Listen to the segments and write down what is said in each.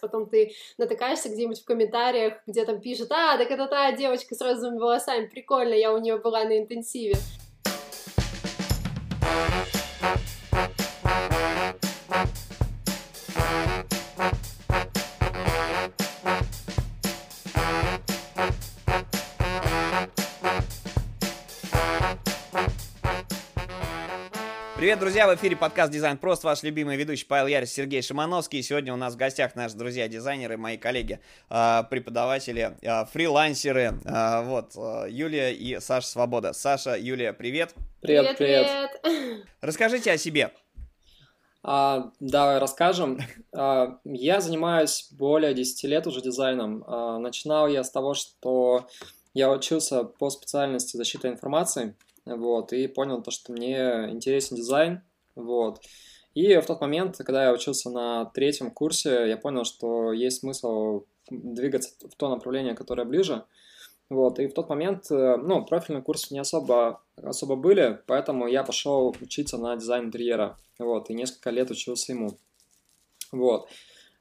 потом ты натыкаешься где-нибудь в комментариях, где там пишут, а, так это та девочка с розовыми волосами, прикольно, я у нее была на интенсиве. Привет, друзья! В эфире подкаст «Дизайн Просто», ваш любимый ведущий Павел Ярис, Сергей Шимановский. И сегодня у нас в гостях наши друзья-дизайнеры, мои коллеги, а, преподаватели, а, фрилансеры, а, вот, Юлия и Саша Свобода. Саша, Юлия, привет! Привет, привет! привет. Расскажите о себе. А, давай расскажем. А, я занимаюсь более 10 лет уже дизайном. А, начинал я с того, что я учился по специальности защиты информации – вот, и понял то, что мне интересен дизайн, вот. И в тот момент, когда я учился на третьем курсе, я понял, что есть смысл двигаться в то направление, которое ближе, вот, и в тот момент, э, ну, профильные курсы не особо, особо были, поэтому я пошел учиться на дизайн интерьера, вот, и несколько лет учился ему, вот.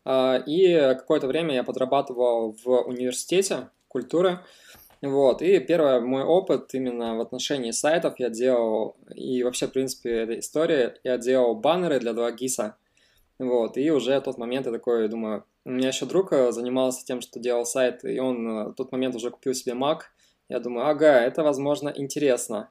А, и какое-то время я подрабатывал в университете культуры, вот, и первый мой опыт именно в отношении сайтов я делал, и вообще, в принципе, эта история, я делал баннеры для 2GIS, вот, и уже в тот момент я такой думаю, у меня еще друг э, занимался тем, что делал сайт, и он э, в тот момент уже купил себе Mac, я думаю, ага, это, возможно, интересно,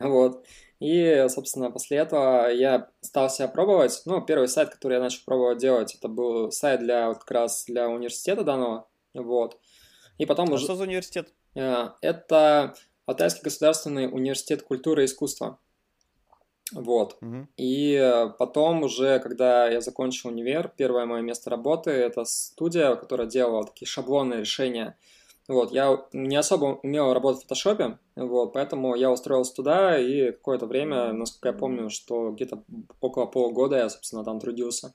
вот, и, собственно, после этого я стал себя пробовать, ну, первый сайт, который я начал пробовать делать, это был сайт для, вот как раз для университета данного, вот, и потом а уже... что за университет? Э, это Алтайский государственный университет культуры и искусства. Вот. Угу. И потом уже, когда я закончил универ, первое мое место работы – это студия, которая делала такие шаблонные решения. Вот, я не особо умел работать в фотошопе, вот, поэтому я устроился туда, и какое-то время, насколько я помню, что где-то около полугода я, собственно, там трудился.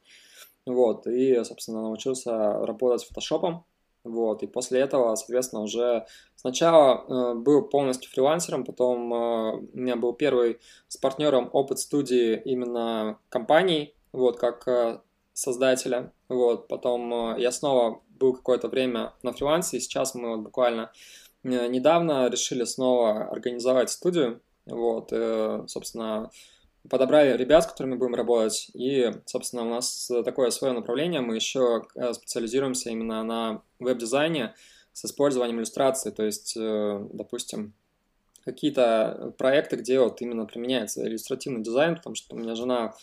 Вот, и, собственно, научился работать с фотошопом, вот, и после этого, соответственно, уже сначала э, был полностью фрилансером, потом э, у меня был первый с партнером опыт студии именно компаний, вот, как э, создателя, вот, потом э, я снова был какое-то время на фрилансе, и сейчас мы вот буквально э, недавно решили снова организовать студию, вот, э, собственно, подобрали ребят, с которыми будем работать, и, собственно, у нас такое свое направление, мы еще э, специализируемся именно на веб-дизайне с использованием иллюстрации, то есть, э, допустим, какие-то проекты, где вот именно применяется иллюстративный дизайн, потому что у меня жена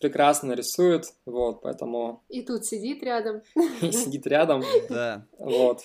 прекрасно рисует, вот, поэтому... И тут сидит рядом. И сидит рядом. Да. Вот.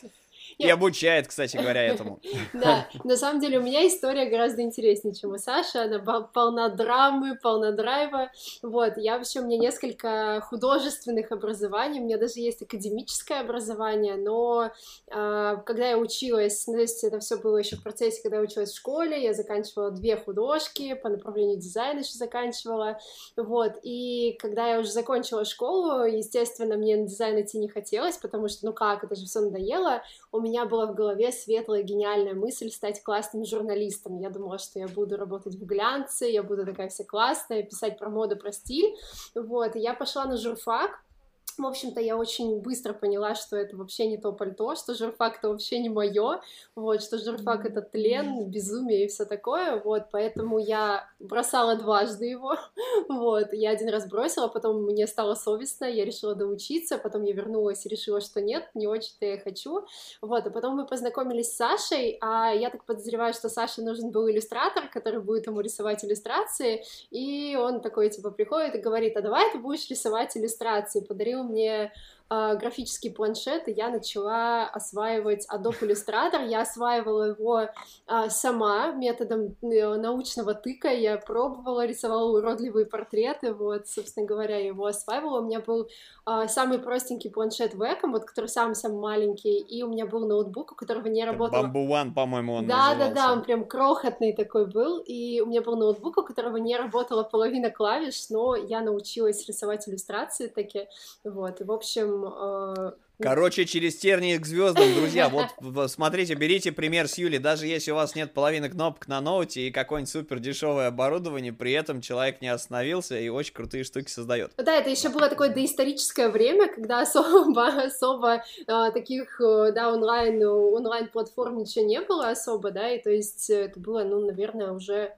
И обучает, кстати говоря, этому. Да, на самом деле у меня история гораздо интереснее, чем у Саши, она полна драмы, полна драйва, вот, я вообще, у меня несколько художественных образований, у меня даже есть академическое образование, но э, когда я училась, ну, то есть это все было еще в процессе, когда я училась в школе, я заканчивала две художки, по направлению дизайна еще заканчивала, вот, и когда я уже закончила школу, естественно, мне на дизайн идти не хотелось, потому что, ну как, это же все надоело, у меня была в голове светлая, гениальная мысль стать классным журналистом. Я думала, что я буду работать в глянце, я буду такая вся классная, писать про моду, про стиль. Вот, и я пошла на журфак, в общем-то, я очень быстро поняла, что это вообще не то пальто, что журфак это вообще не мое, вот, что журфак это тлен, безумие и все такое, вот, поэтому я бросала дважды его, вот, я один раз бросила, потом мне стало совестно, я решила доучиться, потом я вернулась и решила, что нет, не очень-то я хочу, вот, а потом мы познакомились с Сашей, а я так подозреваю, что Саше нужен был иллюстратор, который будет ему рисовать иллюстрации, и он такой, типа, приходит и говорит, а давай ты будешь рисовать иллюстрации, подарил мне э, графический планшет, и я начала осваивать Adobe Illustrator. Я осваивала его э, сама методом э, научного тыка. Я пробовала, рисовала уродливые портреты, вот, собственно говоря, его осваивала. У меня был э, самый простенький планшет Wacom, вот, который самый-самый маленький, и у меня был ноутбук, у которого не работал... Bamboo One, по-моему, он Да, назывался. да, да, он прям крохотный такой был, и у меня был ноутбук, у которого не работала половина клавиш, но я научилась рисовать иллюстрации такие, вот, и, в общем, общем, э, Короче, через тернии к звездам, друзья. Вот смотрите, берите пример с Юли. Даже если у вас нет половины кнопок на ноуте и какое-нибудь супер дешевое оборудование, при этом человек не остановился и очень крутые штуки создает. Да, это еще было такое доисторическое время, когда особо, особо а, таких, э, да, онлайн, онлайн платформ ничего не было особо, да, и то есть это было, ну, наверное, уже а,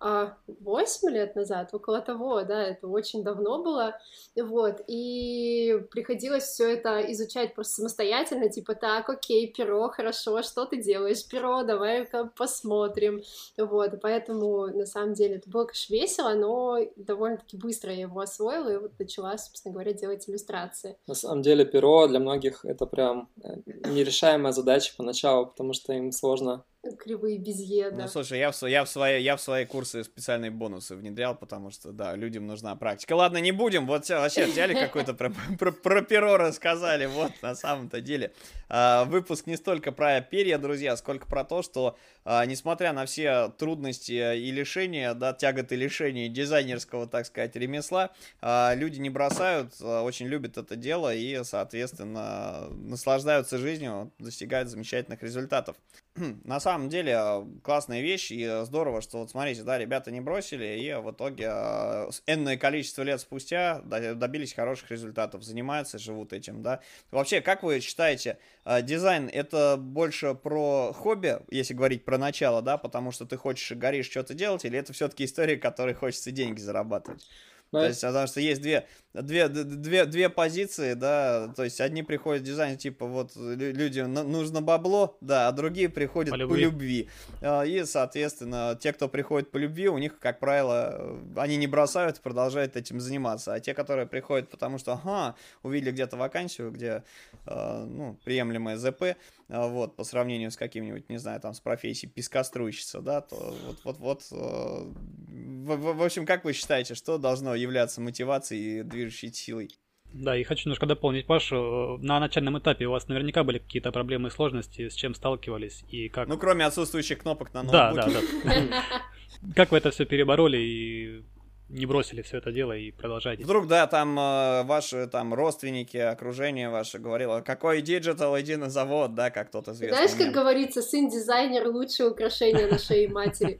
8 лет назад, около того, да, это очень давно было, вот, и приходилось все это изучать просто самостоятельно, типа, так, окей, перо, хорошо, что ты делаешь, перо, давай-ка посмотрим, вот, поэтому, на самом деле, это было, конечно, весело, но довольно-таки быстро я его освоила, и вот начала, собственно говоря, делать иллюстрации. На самом деле, перо для многих это прям э, нерешаемая задача поначалу, потому что им сложно кривые безе, да. Ну, слушай, я в, я, в свои, я в свои курсы специальные бонусы внедрял, потому что, да, людям нужна практика. Ладно, не будем, вот вообще взяли какой-то про, про, про перо рассказали, вот, на самом-то деле. А, выпуск не столько про перья, друзья, сколько про то, что, а, несмотря на все трудности и лишения, да, тяготы лишения дизайнерского, так сказать, ремесла, а, люди не бросают, а, очень любят это дело и, соответственно, наслаждаются жизнью, достигают замечательных результатов. на самом деле а, классная вещь, и здорово, что вот смотрите, да, ребята не бросили, и в итоге а, энное количество лет спустя добились хороших результатов, занимаются, живут этим, да. Вообще, как вы считаете, дизайн это больше про хобби, если говорить про начало, да, потому что ты хочешь и горишь что-то делать, или это все-таки история, которой хочется деньги зарабатывать? Но то есть, потому что есть две, две, две, две позиции, да, то есть одни приходят в дизайн, типа, вот, людям нужно бабло, да, а другие приходят по любви. по любви. И, соответственно, те, кто приходит по любви, у них, как правило, они не бросают и продолжают этим заниматься. А те, которые приходят, потому что, ага, увидели где-то вакансию, где, а, ну, приемлемое ЗП, а, вот, по сравнению с каким-нибудь, не знаю, там, с профессией пескоструйщица, да, то вот, вот, вот, а, в, в, в общем, как вы считаете, что должно являться мотивацией движущей силой? Да, и хочу немножко дополнить Пашу. На начальном этапе у вас наверняка были какие-то проблемы и сложности, с чем сталкивались и как... Ну, кроме отсутствующих кнопок на ноутбуке. Да, да, да. Как вы это все перебороли и не бросили все это дело и продолжаете. Вдруг, да, там э, ваши там родственники, окружение ваше говорило, какой digital, иди на завод, да, как тот известный. Знаешь, как говорится, сын дизайнер лучшее украшение на шее матери.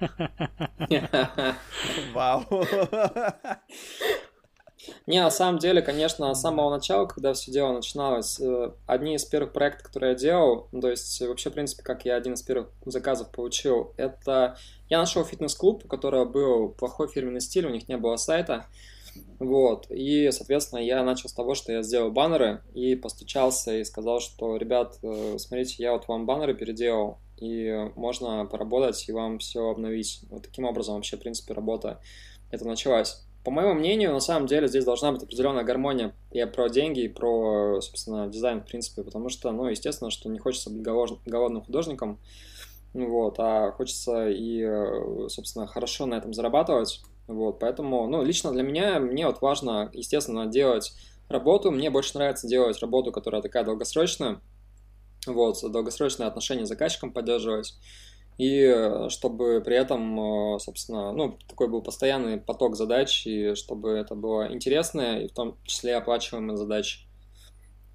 Вау. Не, на самом деле, конечно, с самого начала, когда все дело начиналось, э, одни из первых проектов, которые я делал, то есть вообще, в принципе, как я один из первых заказов получил, это я нашел фитнес-клуб, у которого был плохой фирменный стиль, у них не было сайта, вот, и, соответственно, я начал с того, что я сделал баннеры и постучался и сказал, что, ребят, э, смотрите, я вот вам баннеры переделал, и можно поработать и вам все обновить. Вот таким образом вообще, в принципе, работа это началась. По моему мнению, на самом деле здесь должна быть определенная гармония и про деньги, и про, собственно, дизайн, в принципе, потому что, ну, естественно, что не хочется быть голодным художником, вот, а хочется и, собственно, хорошо на этом зарабатывать, вот, поэтому, ну, лично для меня, мне вот важно, естественно, делать работу, мне больше нравится делать работу, которая такая долгосрочная, вот, долгосрочные отношения с заказчиком поддерживать, и э, чтобы при этом, э, собственно, ну, такой был постоянный поток задач, и чтобы это было интересно, и в том числе оплачиваемые задачи.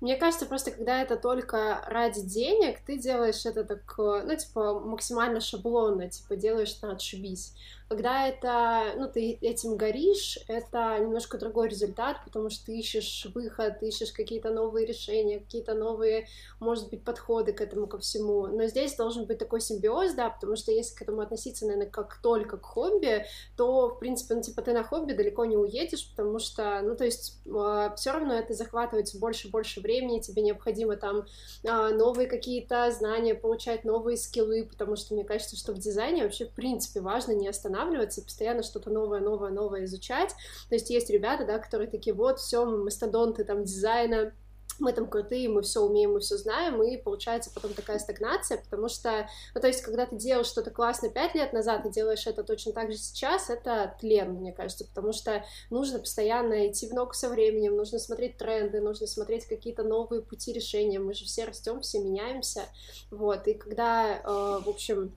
Мне кажется, просто когда это только ради денег, ты делаешь это так, э, ну, типа, максимально шаблонно, типа, делаешь на отшибись. Когда это, ну, ты этим горишь, это немножко другой результат, потому что ты ищешь выход, ты ищешь какие-то новые решения, какие-то новые, может быть, подходы к этому ко всему. Но здесь должен быть такой симбиоз, да, потому что если к этому относиться, наверное, как только к хобби, то, в принципе, ну, типа, ты на хобби далеко не уедешь, потому что, ну, то есть, э, все равно это захватывает больше и больше времени, тебе необходимо там э, новые какие-то знания, получать новые скиллы, потому что мне кажется, что в дизайне вообще, в принципе, важно не останавливаться останавливаться, постоянно что-то новое, новое, новое изучать. То есть есть ребята, да, которые такие, вот, все, мы мастодонты там дизайна, мы там крутые, мы все умеем, мы все знаем, и получается потом такая стагнация, потому что, ну, то есть, когда ты делаешь что-то классно пять лет назад и делаешь это точно так же сейчас, это тлен, мне кажется, потому что нужно постоянно идти в ногу со временем, нужно смотреть тренды, нужно смотреть какие-то новые пути решения, мы же все растем, все меняемся, вот, и когда, э, в общем,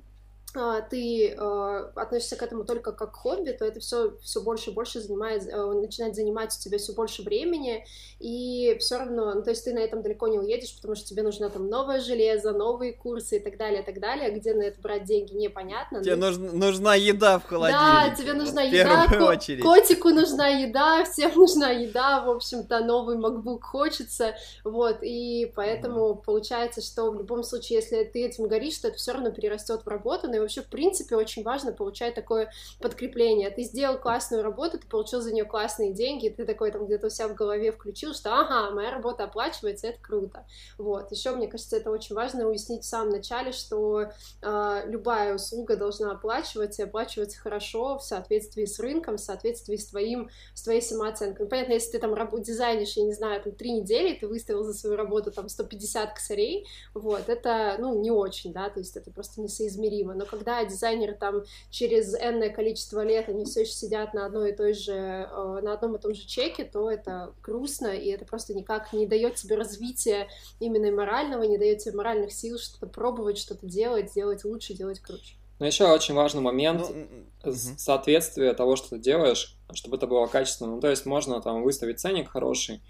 ты э, относишься к этому только как к хобби, то это все все больше и больше занимает, э, начинает занимать у тебя все больше времени, и все равно, ну, то есть ты на этом далеко не уедешь, потому что тебе нужно там новое железо, новые курсы и так далее, и так далее, где на это брать деньги непонятно. Тебе ну... нужна, нужна еда в холодильнике. Да, тебе нужна еда, ко- котику нужна еда, всем нужна еда, в общем-то, новый MacBook хочется, вот, и поэтому mm. получается, что в любом случае, если ты этим горишь, то это все равно перерастет в работу, и вообще, в принципе, очень важно получать такое подкрепление. Ты сделал классную работу, ты получил за нее классные деньги, ты такой там где-то у себя в голове включил, что ага, моя работа оплачивается, это круто. Вот. Еще, мне кажется, это очень важно уяснить в самом начале, что э, любая услуга должна оплачиваться и оплачиваться хорошо в соответствии с рынком, в соответствии с твоим, с твоей самооценкой. Ну, понятно, если ты там работ, дизайнишь, я не знаю, там три недели, ты выставил за свою работу там 150 косарей, вот, это, ну, не очень, да, то есть это просто несоизмеримо, но когда дизайнеры там через энное количество лет, они все еще сидят на одной и той же, э, на одном и том же чеке, то это грустно, и это просто никак не дает тебе развития именно морального, не дает тебе моральных сил что-то пробовать, что-то делать, делать лучше, делать круче. Но еще очень важный момент ну, соответствия того, что ты делаешь, чтобы это было качественно. Ну, то есть можно там выставить ценник хороший,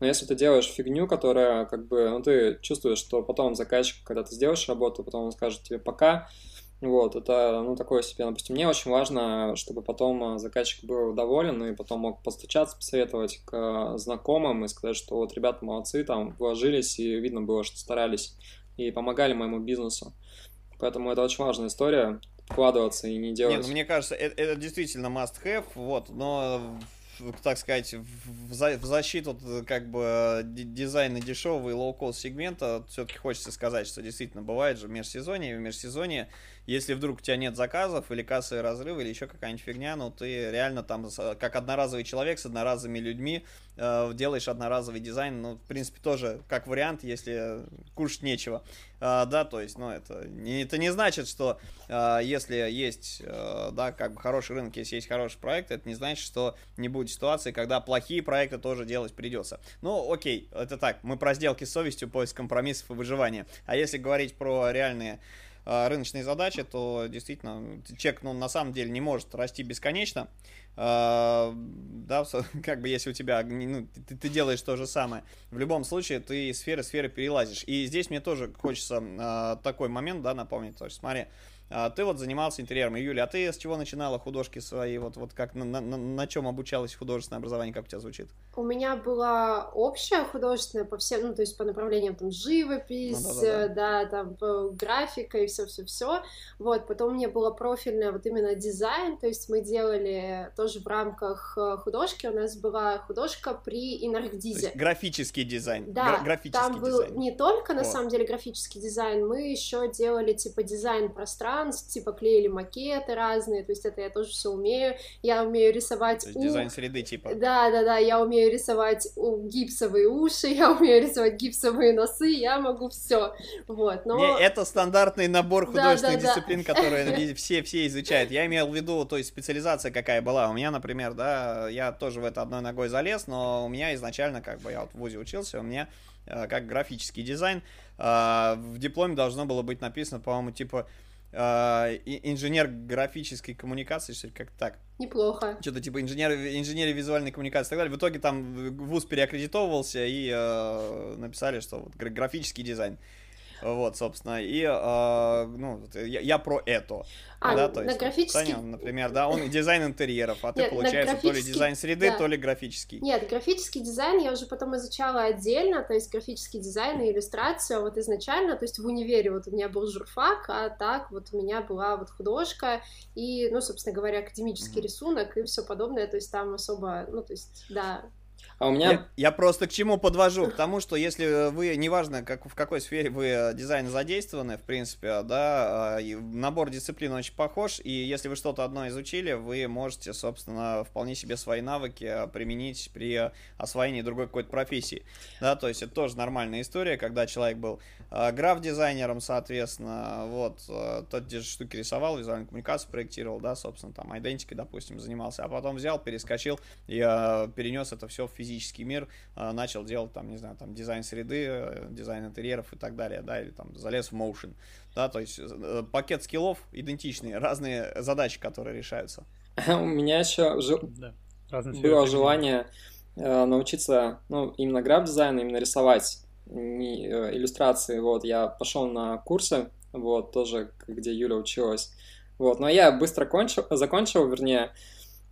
но если ты делаешь фигню, которая как бы, ну, ты чувствуешь, что потом заказчик, когда ты сделаешь работу, потом он скажет тебе пока, вот, это, ну, такое себе, допустим, мне очень важно, чтобы потом э, заказчик был доволен и потом мог постучаться, посоветовать к э, знакомым и сказать, что вот ребята молодцы, там, вложились, и видно было, что старались и помогали моему бизнесу. Поэтому это очень важная история, вкладываться и не делать. Нет, ну, мне кажется, это, это действительно must-have, вот, но так сказать, в, за, в защиту как бы дизайна дешевого и лоу-кост сегмента, все-таки хочется сказать, что действительно бывает же в межсезонье, в межсезонье если вдруг у тебя нет заказов или кассовые разрывы или еще какая-нибудь фигня, ну ты реально там как одноразовый человек с одноразовыми людьми э, делаешь одноразовый дизайн, ну в принципе тоже как вариант, если кушать нечего, э, да, то есть, ну это, это не значит, что э, если есть, э, да, как бы хороший рынок, если есть хороший проект, это не значит, что не будет ситуации, когда плохие проекты тоже делать придется. Ну окей, это так, мы про сделки с совестью, поиск компромиссов и выживания, а если говорить про реальные рыночные задачи, то действительно чек, ну, на самом деле не может расти бесконечно. А, да, как бы если у тебя, ну, ты, ты делаешь то же самое, в любом случае ты из сферы сферы перелазишь. И здесь мне тоже хочется э, такой момент, да, напомнить. То есть, смотри, а, ты вот занимался интерьером. Юля, а ты с чего начинала художки свои? Вот, вот как на, на, на чем обучалась художественное образование, как у тебя звучит? У меня была общая художественная по всем, ну, то есть по направлениям там живопись, ну, да, да, да. да, там графика и все-все-все. Вот, потом у меня была профильная вот именно дизайн, то есть мы делали тоже в рамках э, художки, у нас была художка при энергдизе. графический дизайн. Да, графический там был дизайн. не только на вот. самом деле графический дизайн, мы еще делали типа дизайн пространства, пространств, типа клеили макеты разные, то есть это я тоже все умею. Я умею рисовать... То есть у... дизайн среды типа. Да, да, да, я умею рисовать гипсовые уши, я умею рисовать гипсовые носы, я могу все. Вот, но... Не, это стандартный набор художественных да, да, дисциплин, да. которые все, все изучают. Я имел в виду, то есть специализация какая была. У меня, например, да, я тоже в это одной ногой залез, но у меня изначально, как бы, я вот в ВУЗе учился, у меня э, как графический дизайн. Э, в дипломе должно было быть написано, по-моему, типа а, инженер графической коммуникации, что как так. Неплохо. Что-то типа инженер, инженерия визуальной коммуникации и так далее. В итоге там вуз переаккредитовывался и э, написали, что вот графический дизайн. Вот, собственно, и, э, ну, я, я про это. А, да, то на есть, графический... Таня, например, да, он дизайн интерьеров, а ты, Нет, получается, графический... то ли дизайн среды, да. то ли графический. Нет, графический дизайн я уже потом изучала отдельно, то есть графический дизайн и иллюстрацию, вот изначально, то есть в универе вот у меня был журфак, а так вот у меня была вот художка и, ну, собственно говоря, академический mm-hmm. рисунок и все подобное, то есть там особо, ну, то есть, да, а у меня... Я, я просто к чему подвожу? К тому, что если вы, неважно, как, в какой сфере вы э, дизайн задействованы, в принципе, да, а, набор дисциплин очень похож, и если вы что-то одно изучили, вы можете, собственно, вполне себе свои навыки э, применить при освоении другой какой-то профессии. Да, то есть это тоже нормальная история, когда человек был э, граф-дизайнером, соответственно, вот, тот те же штуки рисовал, визуальную коммуникацию проектировал, да, собственно, там, идентикой, допустим, занимался, а потом взял, перескочил и перенес это все в физический мир, а, начал делать там, не знаю, там дизайн среды, э, дизайн интерьеров и так далее, да, или там залез в motion, да, то есть э, пакет скиллов идентичный, разные задачи, которые решаются. У меня еще да, было желание э, научиться, ну, именно граф-дизайну, именно рисовать не, э, иллюстрации, вот, я пошел на курсы, вот, тоже, где Юля училась, вот, но я быстро кончил, закончил, вернее,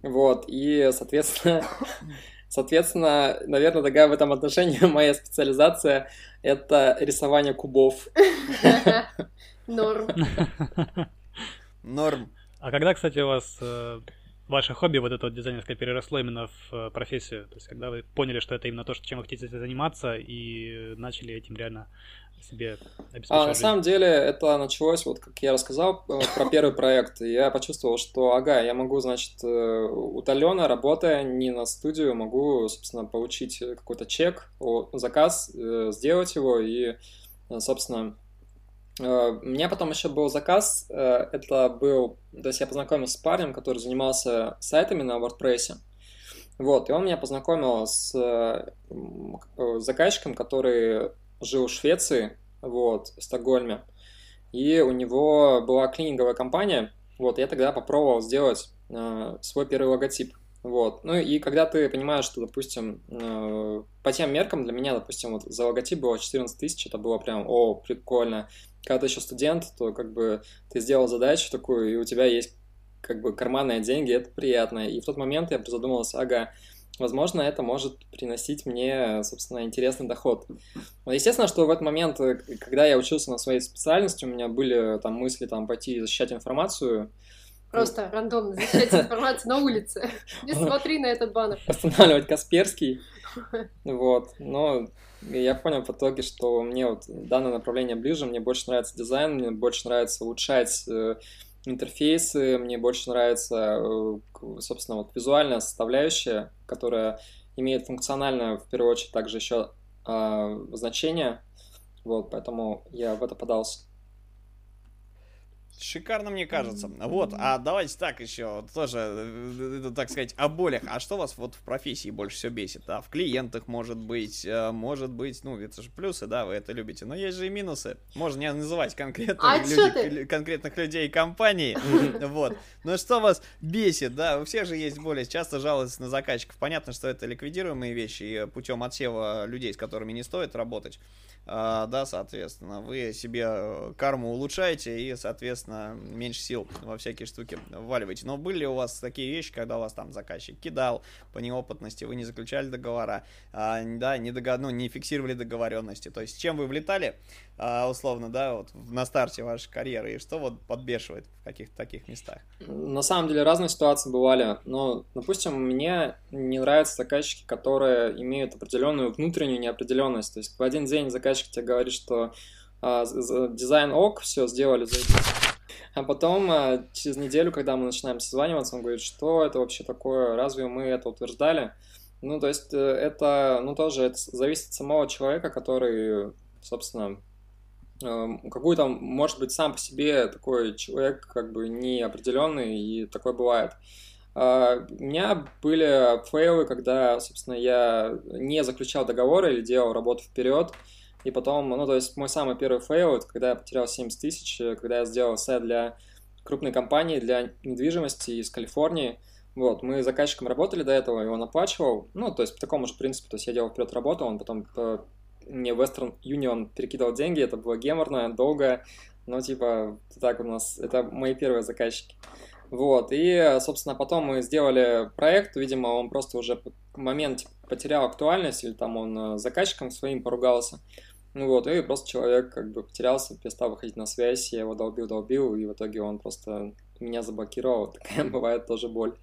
вот, и, соответственно, соответственно, наверное, такая в этом отношении моя специализация — это рисование кубов. Норм. Норм. А когда, кстати, у вас э, ваше хобби, вот это вот дизайнерское, переросло именно в э, профессию? То есть, когда вы поняли, что это именно то, чем вы хотите заниматься, и начали этим реально себе а, На самом деле это началось, вот как я рассказал э, про первый проект, я почувствовал, что, ага, я могу, значит, э, удаленно, работая не на студию, могу, собственно, получить какой-то чек, заказ, э, сделать его. И, собственно, у меня потом еще был заказ, это был, то есть я познакомился с парнем, который занимался сайтами на WordPress, вот, и он меня познакомил с заказчиком, который жил в Швеции, вот, в Стокгольме, и у него была клининговая компания, вот, я тогда попробовал сделать э, свой первый логотип, вот, ну и когда ты понимаешь, что, допустим, э, по тем меркам для меня, допустим, вот за логотип было 14 тысяч, это было прям, о, прикольно, когда ты еще студент, то как бы ты сделал задачу такую, и у тебя есть как бы карманные деньги, это приятно, и в тот момент я задумался, ага, возможно, это может приносить мне, собственно, интересный доход. Но естественно, что в этот момент, э, когда я учился на своей специальности, у меня были там мысли там пойти защищать информацию. Просто рандомно защищать информацию на улице. Не смотри на этот баннер. Останавливать Касперский. Вот. Но я понял в итоге, что мне вот данное направление ближе, мне больше нравится дизайн, мне больше нравится улучшать э, интерфейсы, мне больше нравится, э, собственно, вот визуальная составляющая, которая имеет функциональное, в первую очередь, также еще э, значение, вот, поэтому я в это подался. Шикарно, мне кажется. Вот, а давайте так еще, тоже, э, так сказать, о болях. А что вас вот в профессии больше всего бесит? А в клиентах, может быть, э, может быть, ну, это же плюсы, да, вы это любите, но есть же и минусы. Можно не называть конкретных, а люди, конкретных людей и компаний, вот. Но что вас бесит, да, у всех же есть боли, часто жалуются на заказчиков. Понятно, что это ликвидируемые вещи, и путем отсева людей, с которыми не стоит работать, да, соответственно, вы себе э, карму улучшаете и, соответственно, меньше сил во всякие штуки вваливаете. Но были ли у вас такие вещи, когда вас там заказчик кидал по неопытности, вы не заключали договора, а, да, не, догад... ну, не фиксировали договоренности, то есть чем вы влетали, а, условно, да, вот на старте вашей карьеры, и что вот подбешивает в каких-то таких местах? На самом деле разные ситуации бывали, но, допустим, мне не нравятся заказчики, которые имеют определенную внутреннюю неопределенность, то есть в один день заказчик тебе говорит, что а, дизайн ок, все, сделали, зайдите. А потом, а, через неделю, когда мы начинаем созваниваться, он говорит, что это вообще такое, разве мы это утверждали? Ну, то есть э, это, ну, тоже это зависит от самого человека, который, собственно, Эм, какой там, может быть, сам по себе такой человек как бы неопределенный, и такое бывает. А, у меня были фейлы, когда, собственно, я не заключал договор или делал работу вперед, и потом, ну, то есть мой самый первый фейл, это когда я потерял 70 тысяч, когда я сделал сайт для крупной компании, для недвижимости из Калифорнии, вот, мы с заказчиком работали до этого, и он оплачивал, ну, то есть по такому же принципу, то есть я делал вперед работу, он потом мне Western Union перекидывал деньги, это было геморно, долго, но типа так у нас, это мои первые заказчики. Вот, и, собственно, потом мы сделали проект, видимо, он просто уже в момент потерял актуальность, или там он с заказчиком своим поругался, ну вот, и просто человек как бы потерялся, перестал выходить на связь, я его долбил-долбил, и в итоге он просто меня заблокировал, такая бывает тоже боль.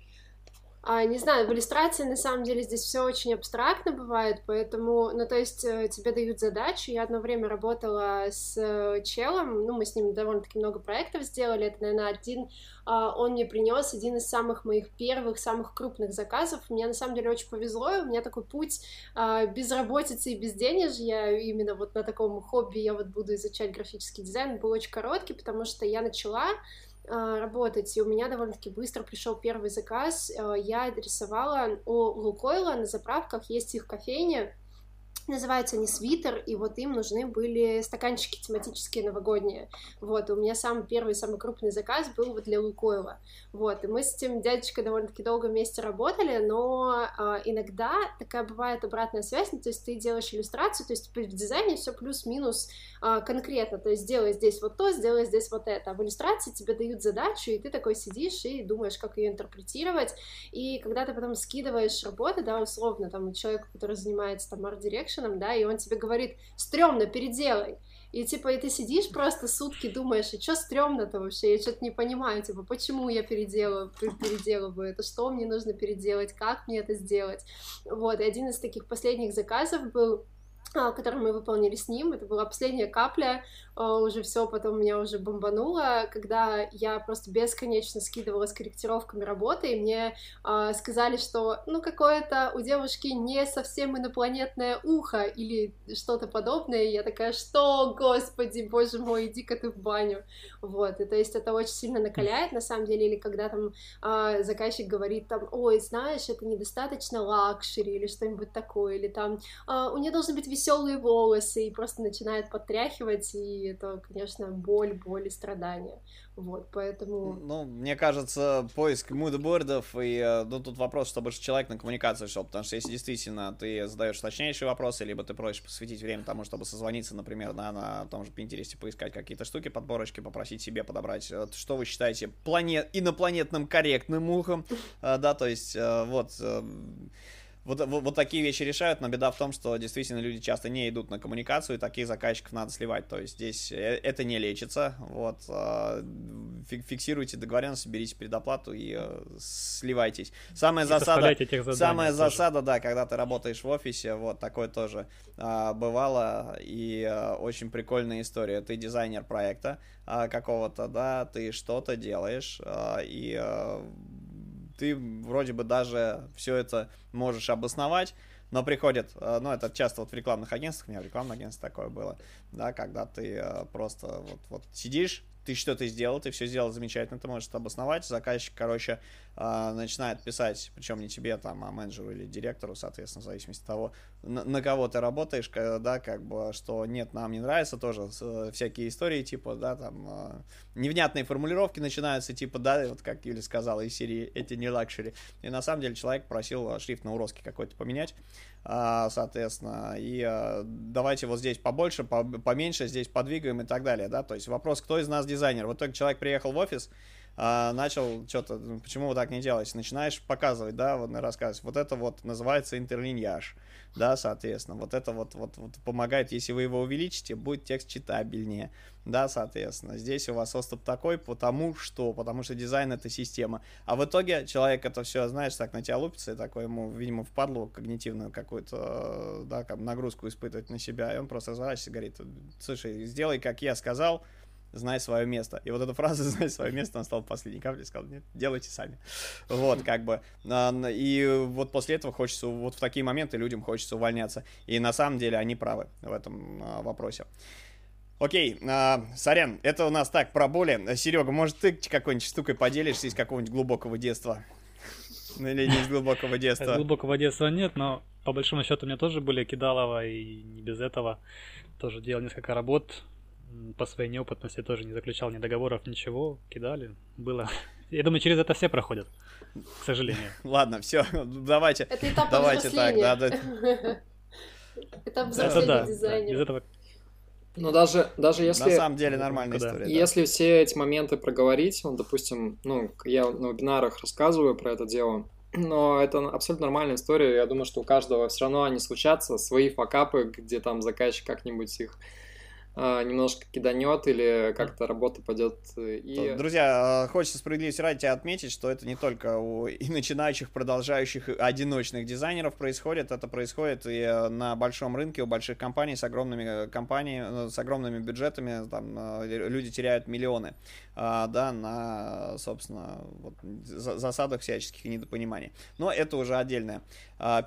А, не знаю, в иллюстрации на самом деле здесь все очень абстрактно бывает, поэтому, ну, то есть э, тебе дают задачу. Я одно время работала с э, челом, ну, мы с ним довольно-таки много проектов сделали. Это, наверное, один, а, он мне принес один из самых моих первых, самых крупных заказов. Мне на самом деле очень повезло, у меня такой путь а, безработицы и безденежья, именно вот на таком хобби я вот буду изучать графический дизайн, был очень короткий, потому что я начала работать, и у меня довольно-таки быстро пришел первый заказ. Я рисовала у Лукойла на заправках, есть их кофейня, Называются они свитер, и вот им нужны были стаканчики тематические новогодние. Вот, у меня самый первый, самый крупный заказ был вот для Лукойла. Вот, и мы с этим дядечкой довольно-таки долго вместе работали, но э, иногда такая бывает обратная связь, ну, то есть ты делаешь иллюстрацию, то есть в дизайне все плюс-минус э, конкретно, то есть сделай здесь вот то, сделай здесь вот это. А в иллюстрации тебе дают задачу, и ты такой сидишь и думаешь, как ее интерпретировать, и когда ты потом скидываешь работы, да, условно, там, человеку, который занимается там art direction -ом, да, и он тебе говорит, стрёмно, переделай. И типа, и ты сидишь просто сутки, думаешь, и что стрёмно-то вообще, я что-то не понимаю, типа, почему я переделаю, переделываю это, что мне нужно переделать, как мне это сделать. Вот, и один из таких последних заказов был а, который мы выполнили с ним. Это была последняя капля, а, уже все потом меня уже бомбануло, когда я просто бесконечно скидывала с корректировками работы, и мне э, сказали, что, ну, какое-то у девушки не совсем инопланетное ухо или что-то подобное, и я такая, что, господи, боже мой, иди-ка ты в баню, вот, и то есть это очень сильно накаляет, на самом деле, или когда там заказчик говорит там, ой, знаешь, это недостаточно luxury, или что-нибудь такое, или там, у нее должны быть веселые волосы, и просто начинает подтряхивать, и это, конечно, боль, боль и страдания. Вот, поэтому... Ну, мне кажется, поиск мудбордов и, э, ну, тут вопрос, чтобы человек на коммуникацию шел, потому что если действительно ты задаешь точнейшие вопросы, либо ты просишь посвятить время тому, чтобы созвониться, например, да, на том же Pinterest, поискать какие-то штуки, подборочки, попросить себе подобрать, э, что вы считаете планет... инопланетным корректным ухом, э, да, то есть, вот вот, вот, вот такие вещи решают, но беда в том, что действительно люди часто не идут на коммуникацию, и таких заказчиков надо сливать. То есть здесь э, это не лечится. Вот, а, фиксируйте договоренность, берите предоплату и э, сливайтесь. Самая засада, самая засада, да, когда ты работаешь в офисе, вот такое тоже а, бывало, и а, очень прикольная история. Ты дизайнер проекта какого-то, да, ты что-то делаешь, и ты вроде бы даже все это можешь обосновать, но приходит, э, ну, это часто вот в рекламных агентствах, у меня в рекламном агентстве такое было, да, когда ты э, просто вот, вот сидишь, ты что-то сделал, ты все сделал замечательно, ты можешь это обосновать, заказчик, короче, э, начинает писать, причем не тебе, там, а менеджеру или директору, соответственно, в зависимости от того, на, на кого ты работаешь, да, как бы, что нет, нам не нравится, тоже э, всякие истории, типа, да, там, э, невнятные формулировки начинаются, типа, да, вот как Юля сказала из серии «Это не luxury», и на самом деле человек просил шрифт на уроске какой-то поменять, а, соответственно, и а, давайте вот здесь побольше, поменьше, здесь подвигаем и так далее, да, то есть вопрос, кто из нас дизайнер. В итоге человек приехал в офис, а, начал что-то, ну, почему вы так не делаете, начинаешь показывать, да, вот рассказывать, вот это вот называется интерлиньяж, да, соответственно, вот это вот, вот, вот помогает, если вы его увеличите, будет текст читабельнее, да, соответственно, здесь у вас оступ такой, потому что, потому что дизайн это система, а в итоге человек это все, знаешь, так на тебя лупится, и такой ему, видимо, впадло когнитивную какую-то, да, как нагрузку испытывать на себя, и он просто разворачивается и говорит, слушай, сделай, как я сказал, знай свое место. И вот эта фраза «знай свое место», она стала последней каплей, сказал, нет, делайте сами. Вот, как бы. А, и вот после этого хочется, вот в такие моменты людям хочется увольняться. И на самом деле они правы в этом а, вопросе. Окей, а, сорян, это у нас так, про боли. Серега, может, ты какой-нибудь штукой поделишься из какого-нибудь глубокого детства? Ну или не из глубокого детства? Глубокого детства нет, но по большому счету у меня тоже были кидалово, и не без этого. Тоже делал несколько работ, по своей неопытности тоже не заключал ни договоров, ничего, кидали, было. Я думаю, через это все проходят, к сожалению. Ладно, все, давайте. Это этап давайте так, да, да. Этап взросления дизайнера. Из этого но даже, даже если... На самом деле нормальная да. история. Если да. все эти моменты проговорить, вот, допустим, ну, я на вебинарах рассказываю про это дело, но это абсолютно нормальная история. Я думаю, что у каждого все равно они случатся, свои факапы, где там заказчик как-нибудь их немножко киданет или как-то работа пойдет. Э, и... Друзья, а, хочется справедливости ради отметить, что это не только у и начинающих, продолжающих, одиночных дизайнеров происходит, это происходит и э, на большом рынке у больших компаний с огромными э, компаниями, с огромными бюджетами, там люди теряют миллионы, а, да, на, собственно, вот, засадах всяческих недопониманий. Но это уже отдельная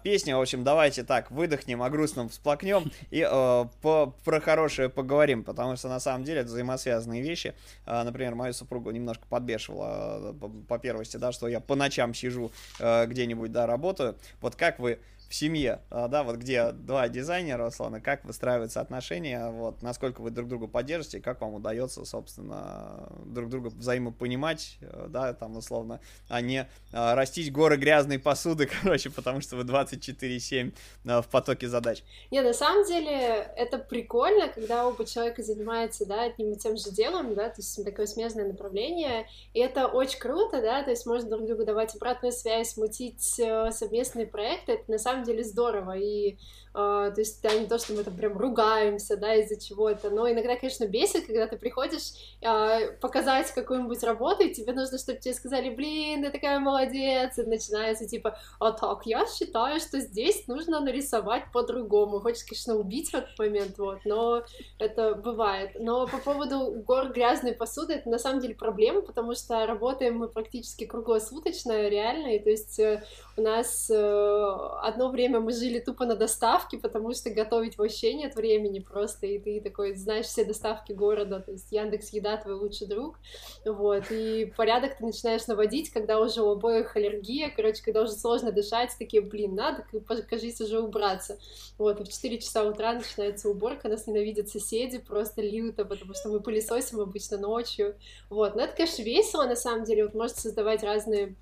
песня, в общем, давайте так, выдохнем, о грустном всплакнем и про хорошее поговорим поговорим, потому что на самом деле это взаимосвязанные вещи. А, например, мою супругу немножко подбешивала по, по первости, да, что я по ночам сижу где-нибудь, да, работаю. Вот как вы в семье, а, да, вот где два дизайнера, условно, как выстраиваются отношения, вот, насколько вы друг друга поддержите, как вам удается, собственно, друг друга взаимопонимать, э, да, там, условно, а не а, растить горы грязной посуды, короче, потому что вы 24-7 а, в потоке задач. Не, на самом деле, это прикольно, когда оба человека занимаются, да, одним и тем же делом, да, то есть такое смежное направление, и это очень круто, да, то есть можно друг другу давать обратную связь, мутить э, совместные проекты, это на самом деле здорово, и то есть да, не то, что мы там прям ругаемся, да, из-за чего-то, но иногда, конечно, бесит, когда ты приходишь uh, показать какую-нибудь работу, и тебе нужно, чтобы тебе сказали, блин, ты такая молодец, и начинается типа, а так, я считаю, что здесь нужно нарисовать по-другому. Хочешь, конечно, убить в этот момент, вот, но это бывает. Но по поводу гор грязной посуды, это на самом деле проблема, потому что работаем мы практически круглосуточно, реально, и то есть э, у нас э, одно время мы жили тупо на доставке, потому что готовить вообще нет времени просто, и ты такой знаешь все доставки города, то есть Яндекс Еда твой лучший друг, вот, и порядок ты начинаешь наводить, когда уже у обоих аллергия, короче, когда уже сложно дышать, такие, блин, надо, кажись, уже убраться, вот, и в 4 часа утра начинается уборка, нас ненавидят соседи просто люто, потому что мы пылесосим обычно ночью, вот, но это, конечно, весело, на самом деле, вот, можете создавать разные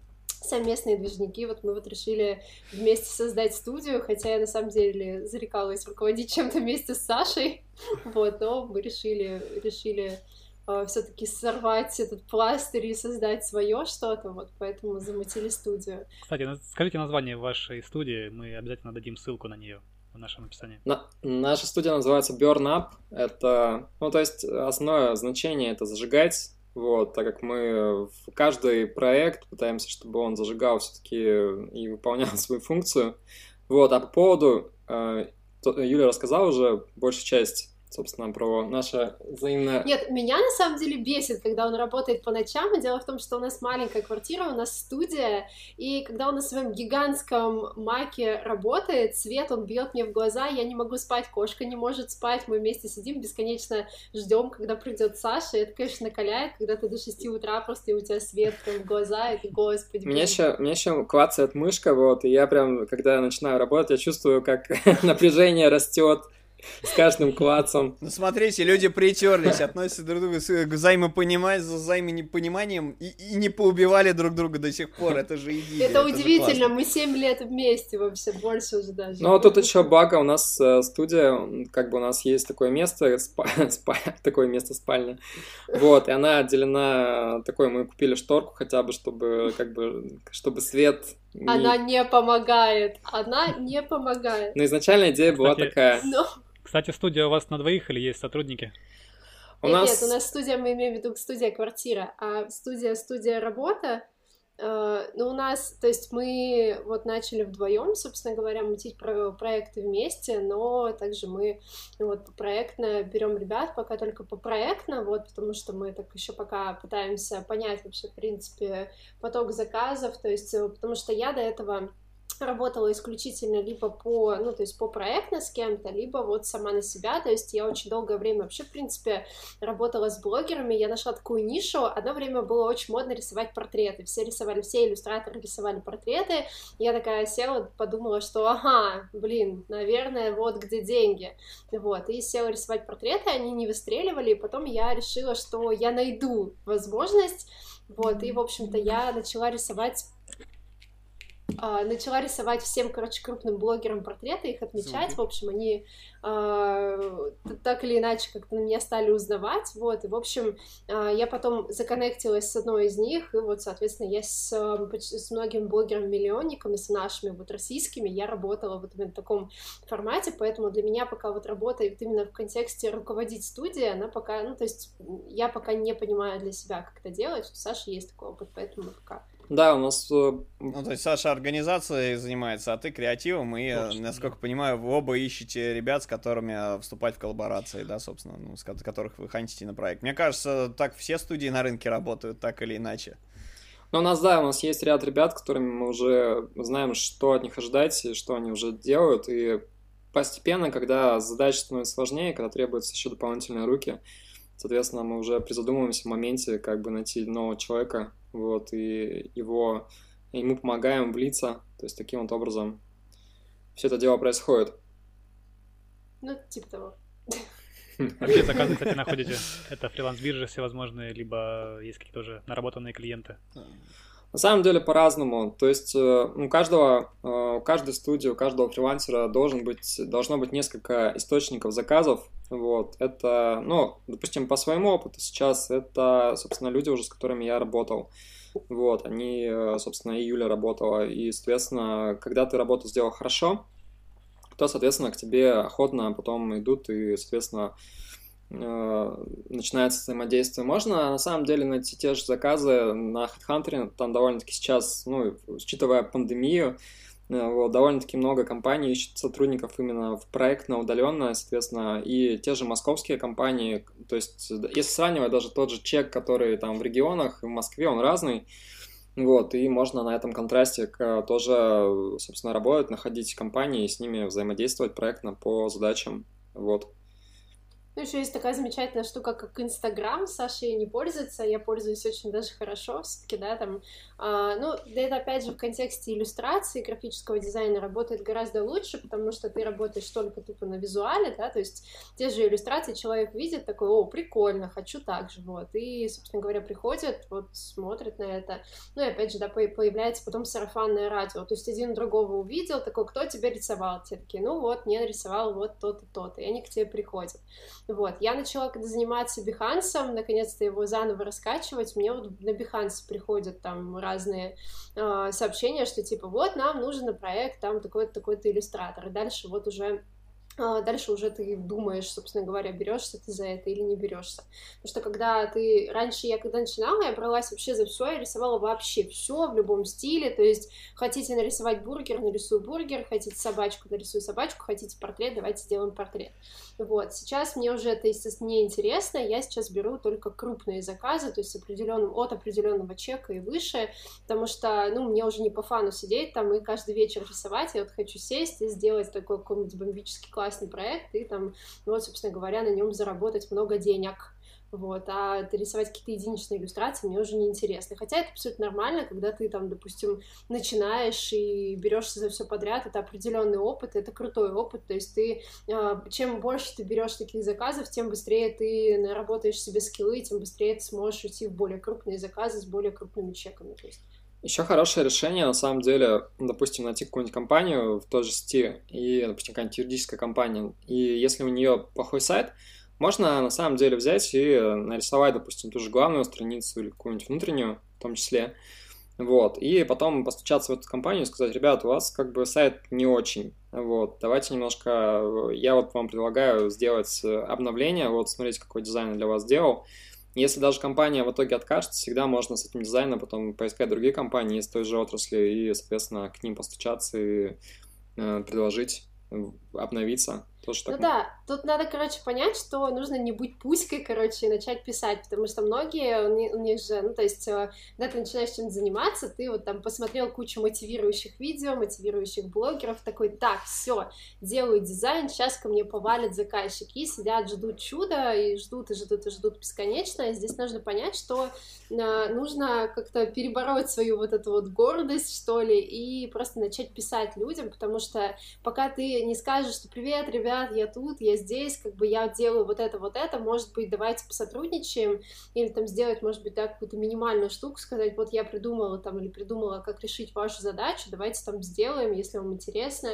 совместные движники. Вот мы вот решили вместе создать студию, хотя я на самом деле зарекалась руководить чем-то вместе с Сашей, вот, но мы решили, решили э, все-таки сорвать этот пластырь и создать свое что-то, вот, поэтому замутили студию. Кстати, скажите название вашей студии, мы обязательно дадим ссылку на нее в нашем описании. На, наша студия называется Burn Up. Это, ну, то есть основное значение это зажигать вот, так как мы в каждый проект пытаемся, чтобы он зажигал все-таки и выполнял свою функцию. Вот, а по поводу, э, Юля рассказала уже большую часть собственно, про наше взаимное... Нет, меня на самом деле бесит, когда он работает по ночам, и дело в том, что у нас маленькая квартира, у нас студия, и когда он на своем гигантском маке работает, свет, он бьет мне в глаза, я не могу спать, кошка не может спать, мы вместе сидим, бесконечно ждем, когда придет Саша, и это, конечно, накаляет, когда ты до 6 утра просто, и у тебя свет прям в глаза, и ты, господи... Меня еще, меня еще клацает мышка, вот, и я прям, когда я начинаю работать, я чувствую, как напряжение растет, с каждым клацом. Ну, смотрите, люди притерлись, относятся друг к другу с взаимопониманием, за взаимопониманием и, и не поубивали друг друга до сих пор. Это же идея. Это, это удивительно, мы 7 лет вместе вообще, больше уже даже. Ну, а тут еще бага, у нас э, студия, как бы у нас есть такое место, спа, спа, такое место спальня, вот, и она отделена такой, мы купили шторку хотя бы, чтобы, как бы, чтобы свет она не помогает. Она не помогает. Но изначально идея была такая. Но... Кстати, студия у вас на двоих или есть сотрудники? У нет, нас... нет, у нас студия, мы имеем в виду студия квартира, а студия студия работа. Э, ну, у нас, то есть мы вот начали вдвоем, собственно говоря, мутить про проекты вместе, но также мы вот проектно берем ребят, пока только по проектно, вот, потому что мы так еще пока пытаемся понять вообще, в принципе, поток заказов, то есть, э, потому что я до этого работала исключительно либо по, ну, то есть по проектно с кем-то, либо вот сама на себя, то есть я очень долгое время вообще, в принципе, работала с блогерами, я нашла такую нишу, одно время было очень модно рисовать портреты, все рисовали, все иллюстраторы рисовали портреты, я такая села, подумала, что, ага, блин, наверное, вот где деньги, вот, и села рисовать портреты, они не выстреливали, и потом я решила, что я найду возможность, вот, и, в общем-то, я начала рисовать Uh, начала рисовать всем, короче, крупным блогерам портреты, их отмечать, Звуки. в общем, они uh, так или иначе как-то на меня стали узнавать, вот, и, в общем, uh, я потом законнектилась с одной из них, и вот, соответственно, я с, с многими блогерами-миллионниками, с нашими вот российскими, я работала вот именно в таком формате, поэтому для меня пока вот работа вот именно в контексте руководить студией, она пока, ну, то есть я пока не понимаю для себя, как это делать, у Саши есть такой опыт, поэтому пока да, у нас... Э, ну, то есть Саша организацией занимается, а ты креативом, и, Точно, насколько да. понимаю, вы оба ищете ребят, с которыми вступать в коллаборации, да, собственно, ну, с которых вы хантите на проект. Мне кажется, так все студии на рынке работают, так или иначе. Ну, у нас, да, у нас есть ряд ребят, которыми мы уже знаем, что от них ожидать, и что они уже делают, и постепенно, когда задача становится сложнее, когда требуются еще дополнительные руки, соответственно, мы уже призадумываемся в моменте, как бы найти нового человека, вот, и его, ему помогаем влиться, то есть таким вот образом все это дело происходит. Ну, типа того. Какие заказы, кстати, находите? Это фриланс-биржи всевозможные, либо есть какие-то уже наработанные клиенты? На самом деле по-разному. То есть э, у каждого, э, у каждой студии, у каждого фрилансера должен быть, должно быть несколько источников заказов. Вот. Это, ну, допустим, по своему опыту сейчас это, собственно, люди уже, с которыми я работал. Вот, они, э, собственно, и Юля работала. И, соответственно, когда ты работу сделал хорошо, то, соответственно, к тебе охотно потом идут и, соответственно, начинается взаимодействие. Можно на самом деле найти те же заказы на HeadHunter, там довольно-таки сейчас, ну, учитывая пандемию, э, вот, довольно-таки много компаний ищут сотрудников именно в проектно, удаленно, соответственно, и те же московские компании, то есть если сравнивать даже тот же чек, который там в регионах, в Москве, он разный, вот, и можно на этом контрасте тоже, собственно, работать, находить компании и с ними взаимодействовать проектно по задачам. Вот. Ну, еще есть такая замечательная штука, как Инстаграм. Саша ей не пользуется, я пользуюсь очень даже хорошо, все-таки, да, там. А, ну, это опять же в контексте иллюстрации графического дизайна работает гораздо лучше, потому что ты работаешь только тупо на визуале, да, то есть те же иллюстрации человек видит такой, о, прикольно, хочу так же, вот, и, собственно говоря, приходит, вот, смотрит на это, ну, и опять же, да, появляется потом сарафанное радио, то есть один другого увидел, такой, кто тебя рисовал? Те такие, ну, вот, мне нарисовал вот тот и тот, и они к тебе приходят. Вот, я начала когда заниматься Бихансом, наконец-то его заново раскачивать, мне вот на Биханс приходят там разные э, сообщения, что типа вот нам нужен на проект там такой-то такой-то иллюстратор, и дальше вот уже дальше уже ты думаешь, собственно говоря, берешься ты за это или не берешься. Потому что когда ты... Раньше я когда начинала, я бралась вообще за все, я рисовала вообще все в любом стиле. То есть хотите нарисовать бургер, нарисую бургер, хотите собачку, нарисую собачку, хотите портрет, давайте сделаем портрет. Вот. Сейчас мне уже это, естественно, не интересно. Я сейчас беру только крупные заказы, то есть определенным, от определенного чека и выше, потому что, ну, мне уже не по фану сидеть там и каждый вечер рисовать. Я вот хочу сесть и сделать такой какой-нибудь бомбический классный проект, и там, ну вот, собственно говоря, на нем заработать много денег. Вот, а рисовать какие-то единичные иллюстрации мне уже не интересно. Хотя это абсолютно нормально, когда ты там, допустим, начинаешь и берешься за все подряд, это определенный опыт, это крутой опыт. То есть ты, а, чем больше ты берешь таких заказов, тем быстрее ты наработаешь себе скиллы, тем быстрее ты сможешь уйти в более крупные заказы с более крупными чеками. То есть еще хорошее решение, на самом деле, допустим, найти какую-нибудь компанию в той же сети, и, допустим, какая-нибудь юридическая компания, и если у нее плохой сайт, можно на самом деле взять и нарисовать, допустим, ту же главную страницу или какую-нибудь внутреннюю, в том числе, вот, и потом постучаться в эту компанию и сказать, ребят, у вас как бы сайт не очень, вот, давайте немножко, я вот вам предлагаю сделать обновление, вот, смотрите, какой дизайн я для вас сделал, если даже компания в итоге откажется, всегда можно с этим дизайном потом поискать другие компании из той же отрасли и, соответственно, к ним постучаться и э, предложить обновиться. Тоже ну да, тут надо, короче, понять, что нужно не быть пуськой, короче, и начать писать, потому что многие, у них же, ну, то есть, э, когда ты начинаешь чем-то заниматься, ты вот там посмотрел кучу мотивирующих видео, мотивирующих блогеров, такой, так, все, делаю дизайн, сейчас ко мне повалят заказчики, сидят, ждут чуда, и ждут, и ждут, и ждут бесконечно, и здесь нужно понять, что э, нужно как-то перебороть свою вот эту вот гордость, что ли, и просто начать писать людям, потому что пока ты не скажешь, что привет, ребят, ребят, я тут, я здесь, как бы я делаю вот это, вот это, может быть, давайте посотрудничаем, или там сделать, может быть, да, какую-то минимальную штуку, сказать, вот я придумала там, или придумала, как решить вашу задачу, давайте там сделаем, если вам интересно,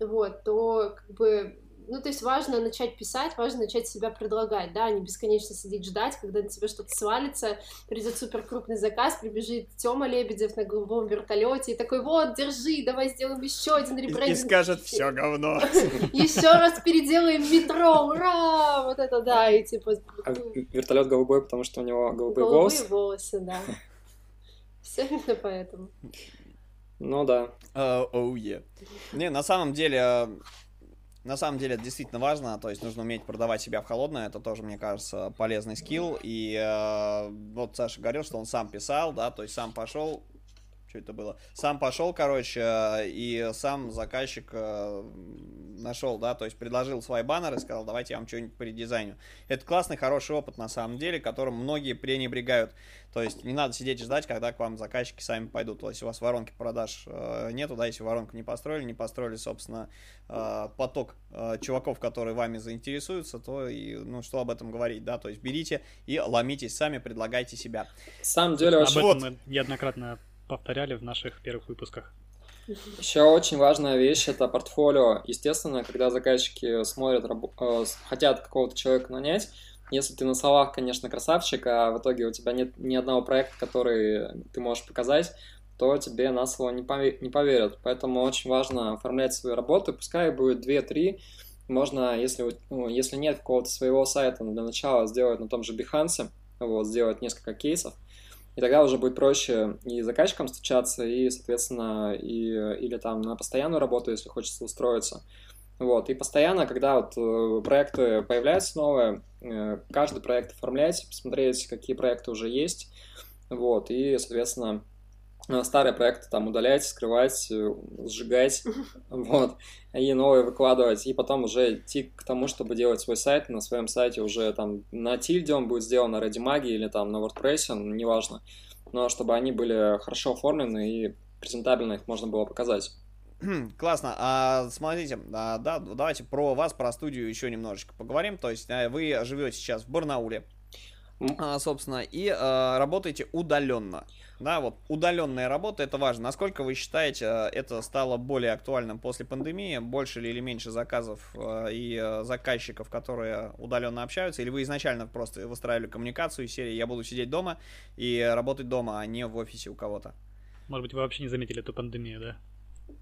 вот, то, как бы, ну, то есть важно начать писать, важно начать себя предлагать, да, а не бесконечно сидеть ждать, когда на тебя что-то свалится, придет супер крупный заказ, прибежит Тёма Лебедев на голубом вертолете и такой, вот, держи, давай сделаем еще один ребрендинг. И скажет, все говно. Еще раз переделаем метро, ура! Вот это да, и типа... А вертолет голубой, потому что у него голубые волосы? Голубые волосы, да. Все именно поэтому. Ну да. Оу, uh, oh, yeah. Не, на самом деле, на самом деле это действительно важно, то есть нужно уметь продавать себя в холодное, это тоже, мне кажется, полезный скилл. И э, вот Саша говорил, что он сам писал, да, то есть сам пошел, что это было. Сам пошел, короче, э, и сам заказчик э, нашел, да, то есть предложил свои баннеры, сказал, давайте я вам что-нибудь по редизайню. Это классный, хороший опыт на самом деле, которым многие пренебрегают. То есть не надо сидеть и ждать, когда к вам заказчики сами пойдут. То есть у вас воронки продаж э, нету, да, если воронку не построили, не построили, собственно, поток чуваков, которые вами заинтересуются, то и, ну, что об этом говорить, да, то есть берите и ломитесь сами, предлагайте себя. На самом деле, Об этом мы неоднократно повторяли в наших первых выпусках. Еще очень важная вещь это портфолио. Естественно, когда заказчики смотрят, хотят какого-то человека нанять, если ты на словах, конечно, красавчик, а в итоге у тебя нет ни одного проекта, который ты можешь показать, то тебе на слово не, пове- не поверят. Поэтому очень важно оформлять свои работы, пускай будет 2-3, можно, если, ну, если нет какого-то своего сайта, для начала сделать на том же Behance, вот, сделать несколько кейсов, и тогда уже будет проще и заказчикам встречаться, и, соответственно, и, или там на постоянную работу, если хочется устроиться. Вот, и постоянно, когда вот э, проекты появляются новые, э, каждый проект оформлять, посмотреть, какие проекты уже есть, вот, и, соответственно, старые проекты там удалять, скрывать, сжигать, вот, и новые выкладывать, и потом уже идти к тому, чтобы делать свой сайт, на своем сайте уже там на тильде он будет сделан, на Ready или там на WordPress, неважно, но чтобы они были хорошо оформлены и презентабельно их можно было показать. Классно. А, смотрите, а, да, давайте про вас, про студию еще немножечко поговорим. То есть а, вы живете сейчас в Барнауле, а, собственно, и а, работаете удаленно. Да, вот удаленная работа, это важно. Насколько вы считаете, а, это стало более актуальным после пандемии? Больше ли или меньше заказов а, и заказчиков, которые удаленно общаются? Или вы изначально просто выстраивали коммуникацию из серии «Я буду сидеть дома и работать дома, а не в офисе у кого-то»? Может быть, вы вообще не заметили эту пандемию, да?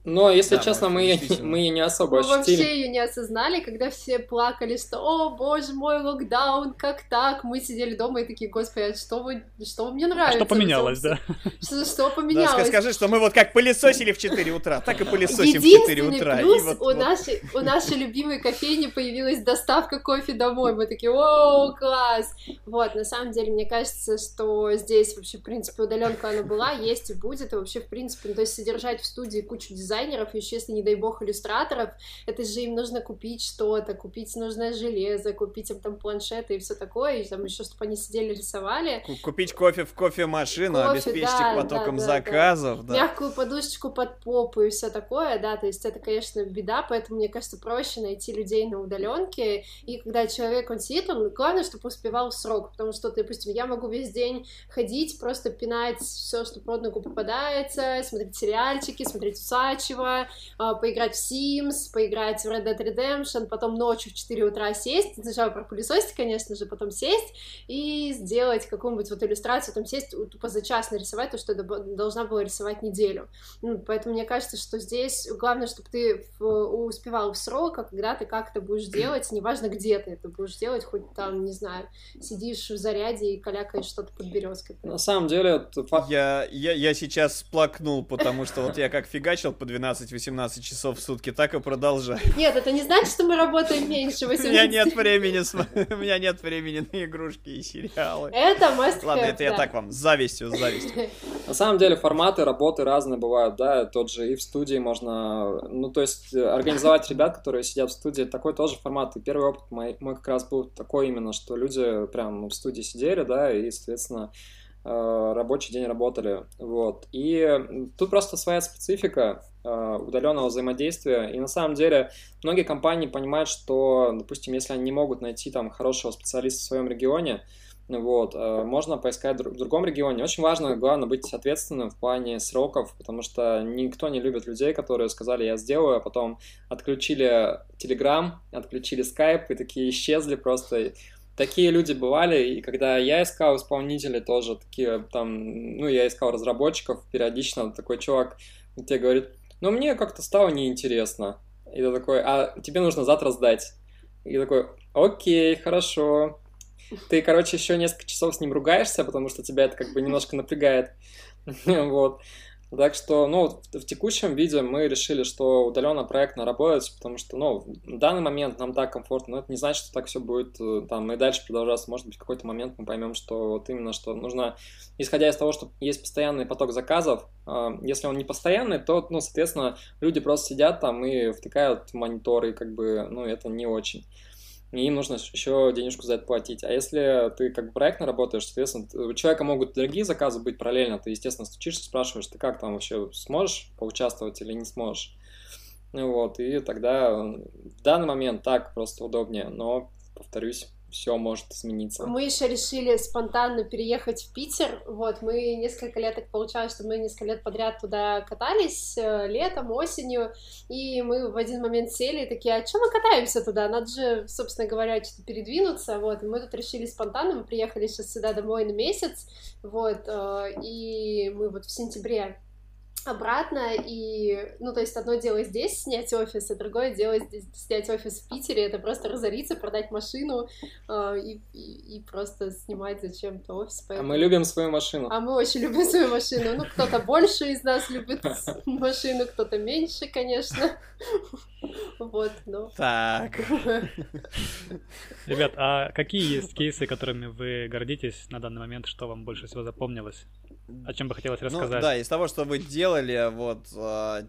Но, если да, честно, мы, мы ее не особо мы ощутили. вообще ее не осознали, когда все плакали, что «О, боже мой, локдаун, как так?» Мы сидели дома и такие «Господи, а что, вы, что мне нравится?» Что поменялось, да? Что, что поменялось? Да, скажи, что мы вот как пылесосили в 4 утра, так и пылесосим в 4 утра. плюс вот, у, вот. Нашей, у нашей любимой кофейни появилась доставка кофе домой. Мы такие «О, класс!» Вот, на самом деле, мне кажется, что здесь вообще, в принципе, удаленка она была, есть и будет, и вообще, в принципе, ну, то есть содержать в студии кучу дизайнеров дизайнеров, еще если, не дай бог, иллюстраторов, это же им нужно купить что-то, купить нужное железо, купить им там планшеты и все такое, и там еще, чтобы они сидели, рисовали. Купить кофе в кофемашину, кофе, обеспечить да, их потоком да, да, заказов. Да. Да. Мягкую подушечку под попу и все такое, да, то есть это, конечно, беда, поэтому, мне кажется, проще найти людей на удаленке, и когда человек, он сидит, он, главное, чтобы успевал в срок, потому что, допустим, я могу весь день ходить, просто пинать все, что под ногу попадается, смотреть сериальчики, смотреть усач, прочего, а, поиграть в Sims, поиграть в Red Dead Redemption, потом ночью в 4 утра сесть, сначала пропылесосить, конечно же, потом сесть и сделать какую-нибудь вот иллюстрацию, там сесть тупо за час нарисовать то, что я должна была рисовать неделю. Ну, поэтому мне кажется, что здесь главное, чтобы ты успевал в срок, а когда ты как-то будешь делать, неважно где ты это будешь делать, хоть там, не знаю, сидишь в заряде и калякаешь что-то под березкой. На самом деле, я, я, я сейчас сплакнул, потому что вот я как фигачил под 12-18 часов в сутки, так и продолжаю. Нет, это не значит, что мы работаем меньше 18. У меня нет времени, у меня нет времени на игрушки и сериалы. Это must Ладно, это я так вам, с завистью, с завистью. На самом деле форматы работы разные бывают, да, тот же и в студии можно, ну, то есть организовать ребят, которые сидят в студии, такой тоже формат. И первый опыт мой, мой как раз был такой именно, что люди прям в студии сидели, да, и, соответственно, Э, рабочий день работали. Вот. И тут просто своя специфика э, удаленного взаимодействия. И на самом деле многие компании понимают, что, допустим, если они не могут найти там хорошего специалиста в своем регионе, вот, э, можно поискать в другом регионе. Очень важно, главное, быть ответственным в плане сроков, потому что никто не любит людей, которые сказали, я сделаю, а потом отключили Telegram, отключили Skype и такие исчезли просто такие люди бывали, и когда я искал исполнителей тоже, такие там, ну, я искал разработчиков, периодично такой чувак тебе говорит, ну, мне как-то стало неинтересно. И ты такой, а тебе нужно завтра сдать. И такой, окей, хорошо. Ты, короче, еще несколько часов с ним ругаешься, потому что тебя это как бы немножко напрягает. Вот. Так что, ну, в, текущем виде мы решили, что удаленно проектно работать, потому что, ну, в данный момент нам так комфортно, но это не значит, что так все будет э, там и дальше продолжаться. Может быть, в какой-то момент мы поймем, что вот именно, что нужно, исходя из того, что есть постоянный поток заказов, э, если он не постоянный, то, ну, соответственно, люди просто сидят там и втыкают мониторы, как бы, ну, это не очень и им нужно еще денежку за это платить. А если ты как проектно работаешь, соответственно, у человека могут другие заказы быть параллельно, ты, естественно, стучишься, спрашиваешь, ты как там вообще сможешь поучаствовать или не сможешь. Вот, и тогда в данный момент так просто удобнее, но, повторюсь, все может измениться. Мы еще решили спонтанно переехать в Питер. Вот, мы несколько лет так получалось, что мы несколько лет подряд туда катались, э, летом, осенью, и мы в один момент сели и такие, а что мы катаемся туда? Надо же, собственно говоря, что-то передвинуться, вот, и мы тут решили спонтанно, мы приехали сейчас сюда домой на месяц, вот, э, и мы вот в сентябре обратно, и, ну, то есть одно дело здесь снять офис, а другое дело здесь снять офис в Питере, это просто разориться, продать машину э, и, и, и просто снимать зачем-то офис. Поэтому... А мы любим свою машину. А мы очень любим свою машину. Ну, кто-то больше из нас любит машину, кто-то меньше, конечно. Вот, ну. Так. Ребят, а какие есть кейсы, которыми вы гордитесь на данный момент, что вам больше всего запомнилось? О чем бы хотелось ну рассказать? Ну, да, из того, что вы делали, вот, э,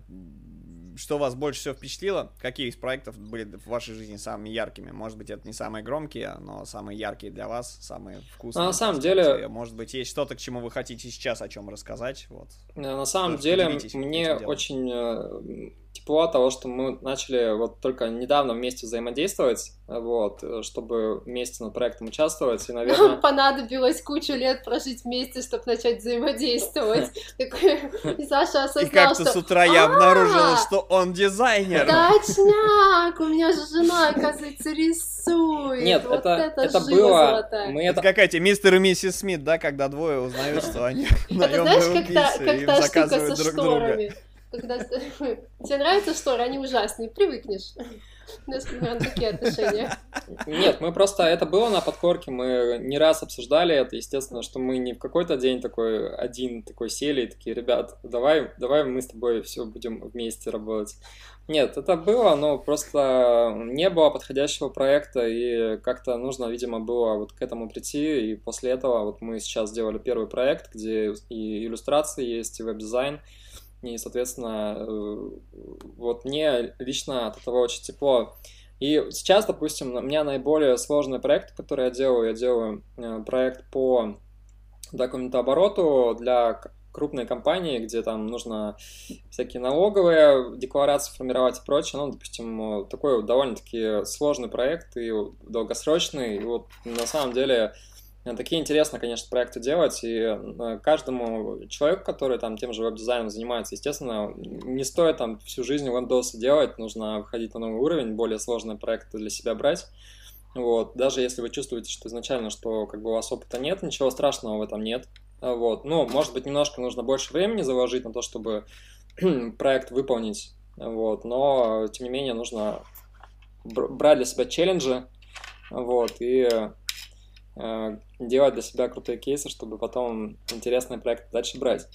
что вас больше всего впечатлило? Какие из проектов были в вашей жизни самыми яркими? Может быть, это не самые громкие, но самые яркие для вас, самые вкусные. А на самом деле... Может быть, есть что-то, к чему вы хотите сейчас о чем рассказать? Вот. На самом деле, мне очень тепло того, что мы начали вот только недавно вместе взаимодействовать, вот, чтобы вместе над проектом участвовать, и, наверное... Понадобилось кучу лет прожить вместе, чтобы начать взаимодействовать. И Саша осознал, И как-то с утра я обнаружила, что он дизайнер. Точняк! У меня же жена, оказывается, рисует. Нет, это, это было... Мы это какая-то мистер и миссис Смит, да, когда двое узнают, что они наемные убийцы, им заказывают друг друга когда тебе нравятся шторы, они ужасные, привыкнешь. У нас примерно такие отношения. Нет, мы просто, это было на подкорке, мы не раз обсуждали это, естественно, что мы не в какой-то день такой один такой сели и такие, ребят, давай, давай мы с тобой все будем вместе работать. Нет, это было, но просто не было подходящего проекта, и как-то нужно, видимо, было вот к этому прийти, и после этого вот мы сейчас сделали первый проект, где и иллюстрации есть, и веб-дизайн, и, соответственно, э, вот мне лично от этого очень тепло. И сейчас, допустим, у меня наиболее сложный проект, который я делаю, я делаю э, проект по документообороту для крупной компании, где там нужно всякие налоговые декларации формировать и прочее. Ну, допустим, такой довольно-таки сложный проект и долгосрочный. И вот на самом деле Э, такие интересные, конечно, проекты делать, и э, каждому человеку, который там тем же веб-дизайном занимается, естественно, не стоит там всю жизнь Windows делать, нужно выходить на новый уровень, более сложные проекты для себя брать. Вот. Даже если вы чувствуете, что изначально, что как бы у вас опыта нет, ничего страшного в этом нет. Вот. Ну, может быть, немножко нужно больше времени заложить на то, чтобы проект выполнить. Вот. Но, тем не менее, нужно брать для себя челленджи. Вот. И Э, делать для себя крутые кейсы, чтобы потом интересные проекты дальше брать.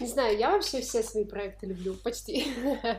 Не знаю, я вообще все свои проекты люблю, почти.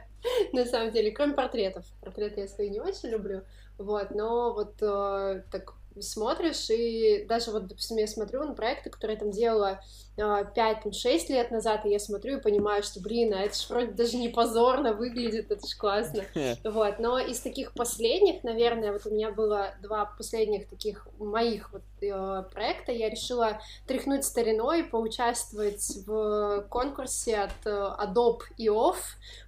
На самом деле, кроме портретов. Портреты я свои не очень люблю, вот, но вот э, так смотришь, и даже вот, допустим, я смотрю на проекты, которые я там делала 5-6 а, лет назад, и я смотрю и понимаю, что, блин, а это же вроде даже не позорно выглядит, это же классно. Вот, но из таких последних, наверное, вот у меня было два последних таких моих вот э, проекта, я решила тряхнуть стариной, поучаствовать в конкурсе от э, Adobe и Off,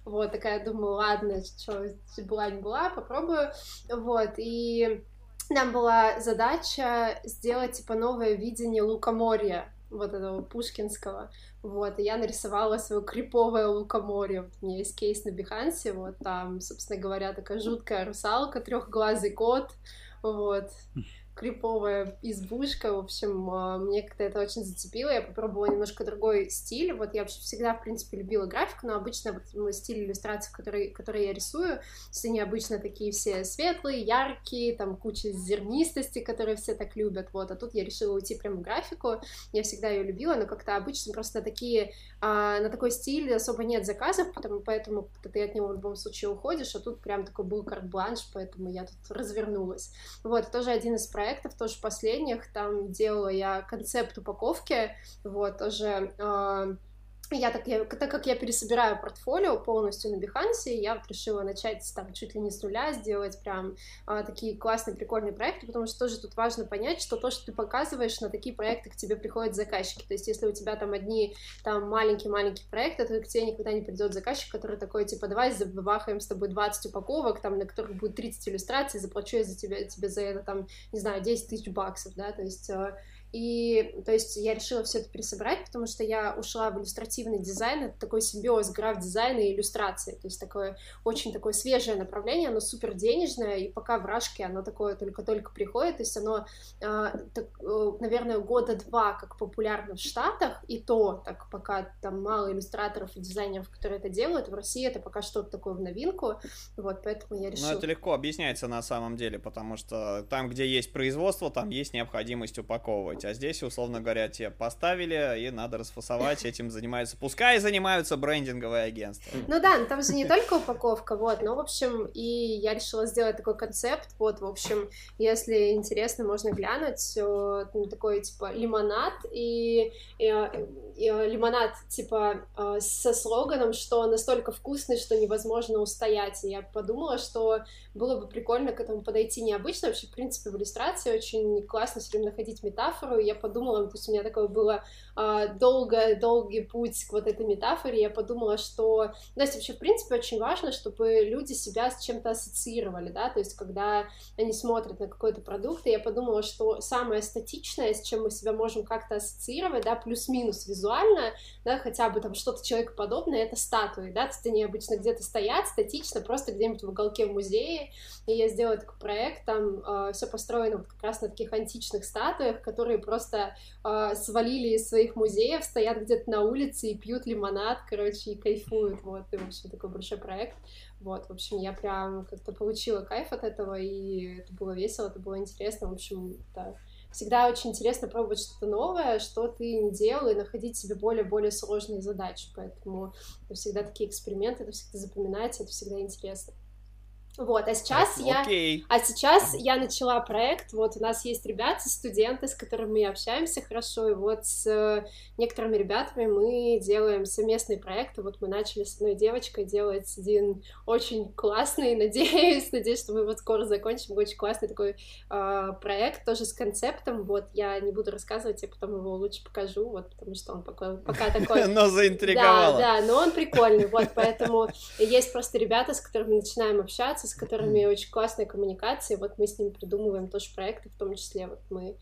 вот, такая, думаю, ладно, что была не была, попробую, вот, и нам была задача сделать, типа, новое видение лукоморья, вот этого пушкинского, вот, и я нарисовала свое криповое лукоморье, вот, у меня есть кейс на Бихансе, вот, там, собственно говоря, такая жуткая русалка, трехглазый кот, вот, криповая избушка, в общем, а, мне как-то это очень зацепило, я попробовала немножко другой стиль, вот я вообще всегда, в принципе, любила графику, но обычно вот стиль иллюстрации, который, который я рисую, все они обычно такие все светлые, яркие, там куча зернистости, которые все так любят, вот, а тут я решила уйти прямо в графику, я всегда ее любила, но как-то обычно просто такие, а, на такой стиль особо нет заказов, потому, поэтому ты от него в любом случае уходишь, а тут прям такой был карт-бланш, поэтому я тут развернулась. Вот, тоже один из проектов, тоже последних, там делала я концепт упаковки, вот, тоже э, я так, я, так как я пересобираю портфолио полностью на Behance, я вот решила начать там чуть ли не с нуля, сделать прям а, такие классные, прикольные проекты, потому что тоже тут важно понять, что то, что ты показываешь, на такие проекты к тебе приходят заказчики. То есть, если у тебя там одни там маленькие-маленькие проекты, то к тебе никогда не придет заказчик, который такой, типа, давай забахаем с тобой 20 упаковок, там, на которых будет 30 иллюстраций, заплачу я за тебя, тебе за это, там, не знаю, 10 тысяч баксов, да, то есть а, и, то есть, я решила все это пересобрать, потому что я ушла в иллюстративный дизайн, это такой симбиоз граф-дизайна и иллюстрации, то есть, такое очень такое свежее направление, оно супер денежное, и пока в Рашке оно такое только-только приходит, то есть, оно, э, так, э, наверное, года два как популярно в Штатах, и то, так, пока там мало иллюстраторов и дизайнеров, которые это делают, в России это пока что-то такое в новинку, вот, поэтому я решила... Ну, это легко объясняется на самом деле, потому что там, где есть производство, там есть необходимость упаковывать, а здесь, условно говоря, тебе поставили, и надо расфасовать, этим занимаются, пускай занимаются брендинговые агентства. Ну да, но там же не только упаковка, вот, но, в общем, и я решила сделать такой концепт, вот, в общем, если интересно, можно глянуть, ну, такой, типа, лимонад, и, и, и лимонад, типа, э, со слоганом, что настолько вкусный, что невозможно устоять, и я подумала, что было бы прикольно к этому подойти необычно, вообще, в принципе, в иллюстрации очень классно все время находить метафору, метафору, я подумала, то есть у меня такое было долго, долгий путь к вот этой метафоре, я подумала, что, то есть вообще, в принципе, очень важно, чтобы люди себя с чем-то ассоциировали, да, то есть когда они смотрят на какой-то продукт, и я подумала, что самое статичное, с чем мы себя можем как-то ассоциировать, да, плюс-минус визуально, да, хотя бы там что-то человекоподобное, это статуи, да, то есть они обычно где-то стоят статично, просто где-нибудь в уголке в музее, и я сделала такой проект, там э, все построено вот как раз на таких античных статуях, которые просто э, свалили из своих музеев, стоят где-то на улице и пьют лимонад, короче, и кайфуют, вот, и, в общем, такой большой проект, вот, в общем, я прям как-то получила кайф от этого, и это было весело, это было интересно, в общем, да, всегда очень интересно пробовать что-то новое, что ты не делал, и находить себе более-более сложные задачи, поэтому это всегда такие эксперименты, это всегда запоминается, это всегда интересно. Вот, а сейчас я, okay. а сейчас я начала проект. Вот у нас есть ребята, студенты, с которыми мы общаемся хорошо, и вот с э, некоторыми ребятами мы делаем совместный проект. Вот мы начали с одной девочкой делать один очень классный, надеюсь, надеюсь, что мы его скоро закончим. Очень классный такой э, проект, тоже с концептом. Вот я не буду рассказывать, я потом его лучше покажу, вот потому что он пока, пока такой. Но заинтриговало. Да, да, но он прикольный. Вот поэтому есть просто ребята, с которыми начинаем общаться с которыми очень классная коммуникация, вот мы с ними придумываем тоже проекты, в том числе вот мы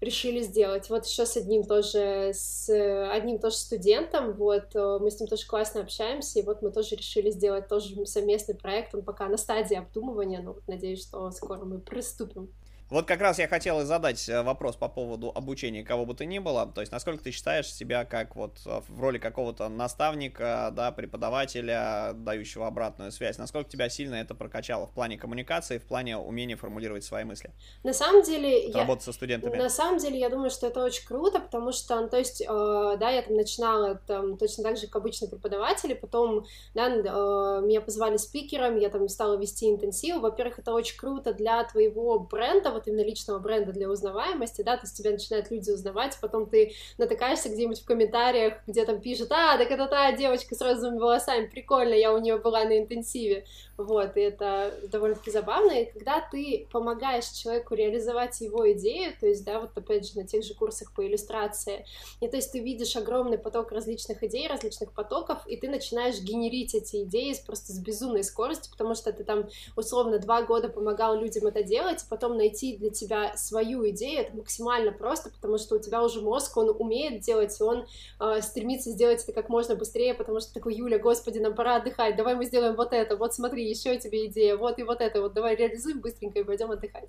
решили сделать. Вот еще с одним тоже, с одним тоже студентом, вот, э, мы с ним тоже классно общаемся, и вот мы тоже решили сделать тоже совместный проект, он пока на стадии обдумывания, но вот надеюсь, что скоро мы приступим. Вот как раз я хотел задать э, вопрос по поводу обучения кого бы то ни было. То есть, насколько ты считаешь себя как вот э, в роли какого-то наставника, да, преподавателя, дающего обратную связь? Насколько тебя сильно это прокачало в плане коммуникации, в плане умения формулировать свои мысли? На самом деле... Работать я... со студентами. На самом деле, я думаю, что это очень круто, потому что, ну, то есть, э, да, я там начинала там, точно так же, как обычно преподаватели, потом, да, э, меня позвали спикером, я там стала вести интенсив. Во-первых, это очень круто для твоего бренда, вот именно личного бренда для узнаваемости, да, то есть тебя начинают люди узнавать, потом ты натыкаешься где-нибудь в комментариях, где там пишут, а, так это та девочка с розовыми волосами, прикольно, я у нее была на интенсиве, вот, и это довольно-таки забавно, и когда ты помогаешь человеку реализовать его идею, то есть, да, вот опять же на тех же курсах по иллюстрации, и то есть ты видишь огромный поток различных идей, различных потоков, и ты начинаешь генерить эти идеи просто с безумной скоростью, потому что ты там условно два года помогал людям это делать, потом найти донести для тебя свою идею, это максимально просто, потому что у тебя уже мозг, он умеет делать, и он э, стремится сделать это как можно быстрее, потому что такой, Юля, господи, нам пора отдыхать, давай мы сделаем вот это, вот смотри, еще тебе идея, вот и вот это, вот давай реализуем быстренько и пойдем отдыхать.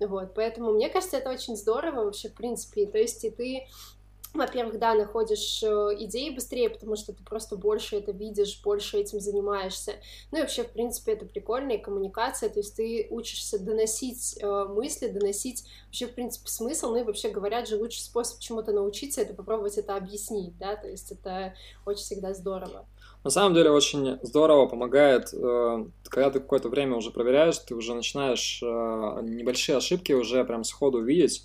Вот, поэтому мне кажется, это очень здорово вообще, в принципе, то есть и ты во-первых, да, находишь э, идеи быстрее, потому что ты просто больше это видишь, больше этим занимаешься. Ну и вообще, в принципе, это прикольная коммуникация, то есть ты учишься доносить э, мысли, доносить вообще, в принципе, смысл, ну и вообще говорят же, лучший способ чему-то научиться, это попробовать это объяснить, да, то есть это очень всегда здорово. На самом деле очень здорово помогает, э, когда ты какое-то время уже проверяешь, ты уже начинаешь небольшие ошибки уже прям сходу видеть,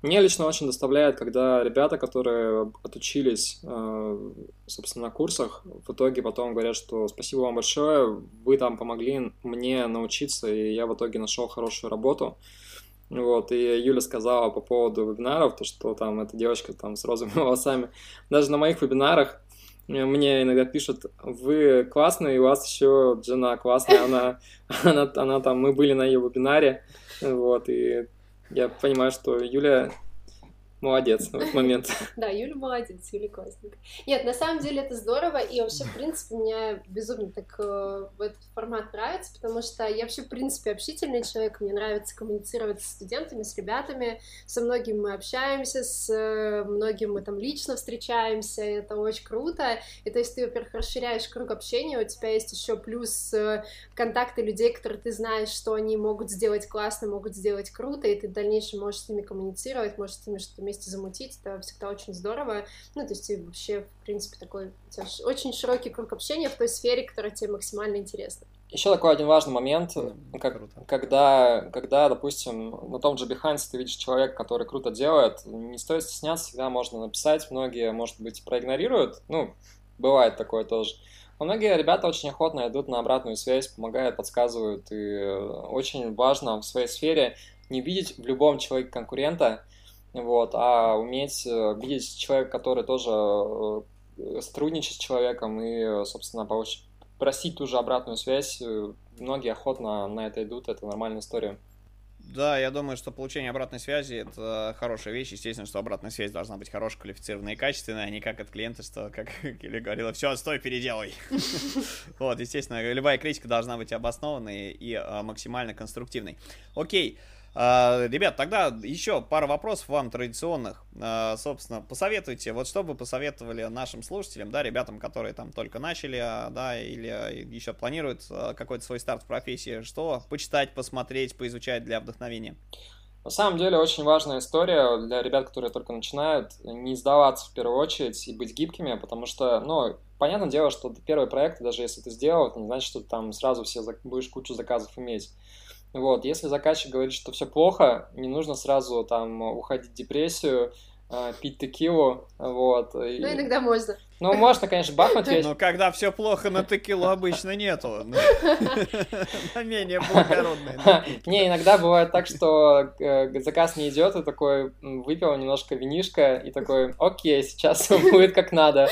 мне лично очень доставляет, когда ребята, которые отучились, э, собственно, на курсах, в итоге потом говорят, что спасибо вам большое, вы там помогли мне научиться, и я в итоге нашел хорошую работу. Вот, и Юля сказала по поводу вебинаров, то, что там эта девочка там с розовыми волосами. Даже на моих вебинарах мне иногда пишут, вы классные, и у вас еще жена классная, она, она, она там, мы были на ее вебинаре, вот, и я понимаю, что Юля Молодец в этот момент. Да, Юля молодец, Юля классненькая. Нет, на самом деле это здорово, и вообще, в принципе, мне безумно так э, этот формат нравится, потому что я вообще, в принципе, общительный человек, мне нравится коммуницировать с студентами, с ребятами, со многими мы общаемся, с э, многими мы там лично встречаемся, это очень круто, и то есть ты, во-первых, расширяешь круг общения, у тебя есть еще плюс э, контакты людей, которые ты знаешь, что они могут сделать классно, могут сделать круто, и ты в дальнейшем можешь с ними коммуницировать, можешь с ними что-то вместе замутить, это всегда очень здорово. Ну, то есть и вообще, в принципе, такой очень широкий круг общения в той сфере, которая тебе максимально интересна. Еще такой один важный момент, как, когда, когда, допустим, на том же Behance ты видишь человека, который круто делает, не стоит стесняться, всегда можно написать, многие, может быть, проигнорируют, ну, бывает такое тоже. Но многие ребята очень охотно идут на обратную связь, помогают, подсказывают, и очень важно в своей сфере не видеть в любом человеке конкурента, вот, а уметь э, видеть человека, который тоже э, сотрудничать с человеком и, собственно, получить, просить ту же обратную связь. Э, многие охотно на это идут, это нормальная история. Да, я думаю, что получение обратной связи это хорошая вещь. Естественно, что обратная связь должна быть хорошая, квалифицированная и качественная, а не как от клиента, что, как Килли говорила, все, стой, переделай. Вот, естественно, любая критика должна быть обоснованной и а, максимально конструктивной. Окей. Ребят, тогда еще пара вопросов вам традиционных. А, собственно, посоветуйте, вот что бы посоветовали нашим слушателям, да, ребятам, которые там только начали, а, да, или еще планируют какой-то свой старт в профессии, что почитать, посмотреть, поизучать для вдохновения? На самом деле очень важная история для ребят, которые только начинают, не сдаваться в первую очередь и быть гибкими, потому что, ну, понятное дело, что первый проект, даже если ты сделал, это не значит, что ты там сразу все будешь кучу заказов иметь. Вот, если заказчик говорит, что все плохо, не нужно сразу там уходить в депрессию, пить текилу, вот. Ну, иногда можно. Ну, можно, конечно, бахнуть. Но когда все плохо, на текилу обычно нету. На менее благородные. Не, иногда бывает так, что э, заказ не идет, и такой выпил немножко винишка, и такой, окей, сейчас будет как надо.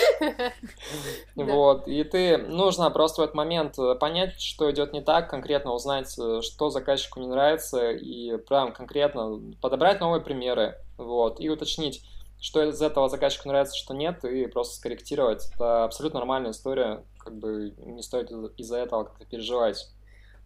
Вот, и ты, нужно просто в этот момент э, понять, что идет не так, конкретно узнать, э, что заказчику не нравится, и прям конкретно подобрать новые примеры, вот, и уточнить, что из этого заказчику нравится, что нет, и просто скорректировать. Это абсолютно нормальная история, как бы не стоит из-за этого как-то переживать.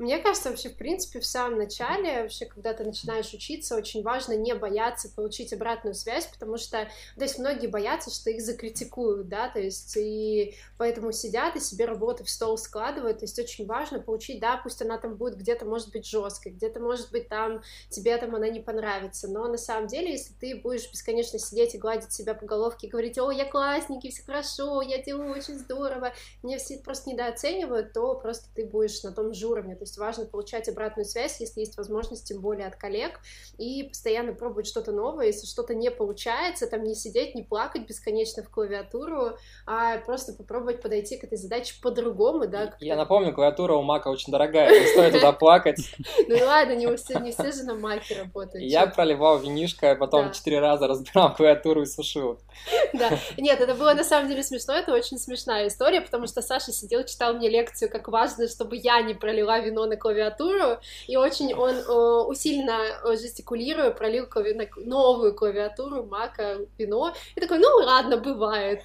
Мне кажется, вообще, в принципе, в самом начале, вообще, когда ты начинаешь учиться, очень важно не бояться получить обратную связь, потому что, то есть, многие боятся, что их закритикуют, да, то есть, и поэтому сидят и себе работы в стол складывают, то есть, очень важно получить, да, пусть она там будет где-то, может быть, жесткой, где-то, может быть, там тебе там она не понравится, но на самом деле, если ты будешь бесконечно сидеть и гладить себя по головке и говорить, о, я классненький, все хорошо, я делаю очень здорово, мне все просто недооценивают, то просто ты будешь на том же уровне, то есть, есть важно получать обратную связь, если есть возможность, тем более от коллег, и постоянно пробовать что-то новое, если что-то не получается, там не сидеть, не плакать бесконечно в клавиатуру, а просто попробовать подойти к этой задаче по-другому, да. Я напомню, клавиатура у Мака очень дорогая, не стоит туда плакать. Ну ладно, не все, не все же на Маке работают. Я проливал винишко, а потом четыре раза разбирал клавиатуру и сушил. Да, нет, это было на самом деле смешно, это очень смешная история, потому что Саша сидел, читал мне лекцию, как важно, чтобы я не пролила вино вино на клавиатуру, и очень он э, усиленно жестикулируя пролил клави... на новую клавиатуру Мака вино, и такой, ну ладно, бывает.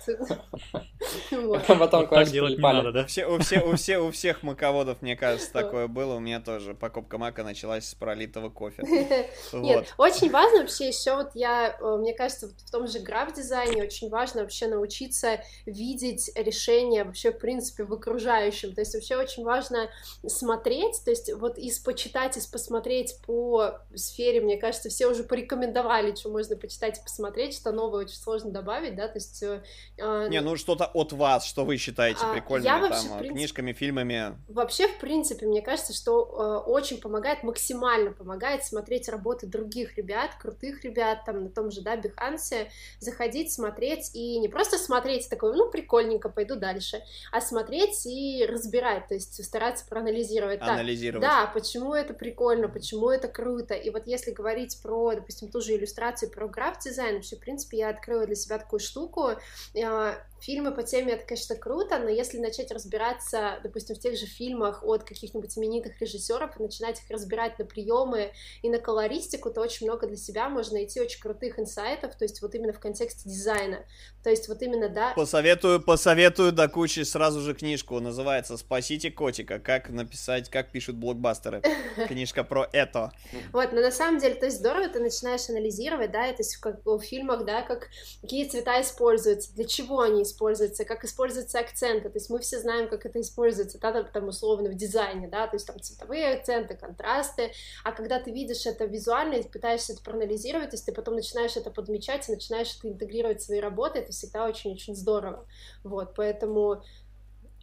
Потом так делать не надо, да? У всех у всех маководов, мне кажется, такое было, у меня тоже покупка Мака началась с пролитого кофе. Нет, очень важно вообще еще вот я, э, мне кажется, в том же граф-дизайне очень важно вообще научиться видеть решения вообще, в принципе, в окружающем. То есть вообще очень важно смотреть, то есть вот из почитать, из посмотреть по сфере, мне кажется, все уже порекомендовали, что можно почитать и посмотреть, что новое очень сложно добавить, да, то есть... Э, а, Не, ну что-то от вас, что вы считаете а, прикольными, я вообще, там, принципе, книжками, фильмами. Вообще, в принципе, мне кажется, что э, очень помогает, максимально помогает смотреть работы других ребят, крутых ребят, там, на том же, да, Бихансе, заходить, смотреть, и не просто смотреть, такой, ну, прикольненько, пойду дальше, а смотреть и разбирать, то есть стараться проанализировать. Анализировать. Да, почему это прикольно, почему это круто, и вот если говорить про, допустим, ту же иллюстрацию, про граф-дизайн, вообще, в принципе, я открыла для себя такую штуку, э, фильмы по теме это, конечно, круто, но если начать разбираться, допустим, в тех же фильмах от каких-нибудь именитых режиссеров и начинать их разбирать на приемы и на колористику, то очень много для себя можно найти очень крутых инсайтов, то есть вот именно в контексте дизайна. То есть вот именно, да... Посоветую, посоветую до кучи сразу же книжку, называется «Спасите котика. Как написать, как пишут блокбастеры». Книжка про это. Вот, но на самом деле, то есть здорово ты начинаешь анализировать, да, то есть в, фильмах, да, как какие цвета используются, для чего они используются, как используются акценты, то есть мы все знаем, как это используется, да, там условно в дизайне, да, то есть там цветовые акценты, контрасты, а когда ты видишь это визуально и пытаешься это проанализировать, то есть ты потом начинаешь это подмечать и начинаешь это интегрировать в свои работы, это всегда очень-очень здорово. Вот, поэтому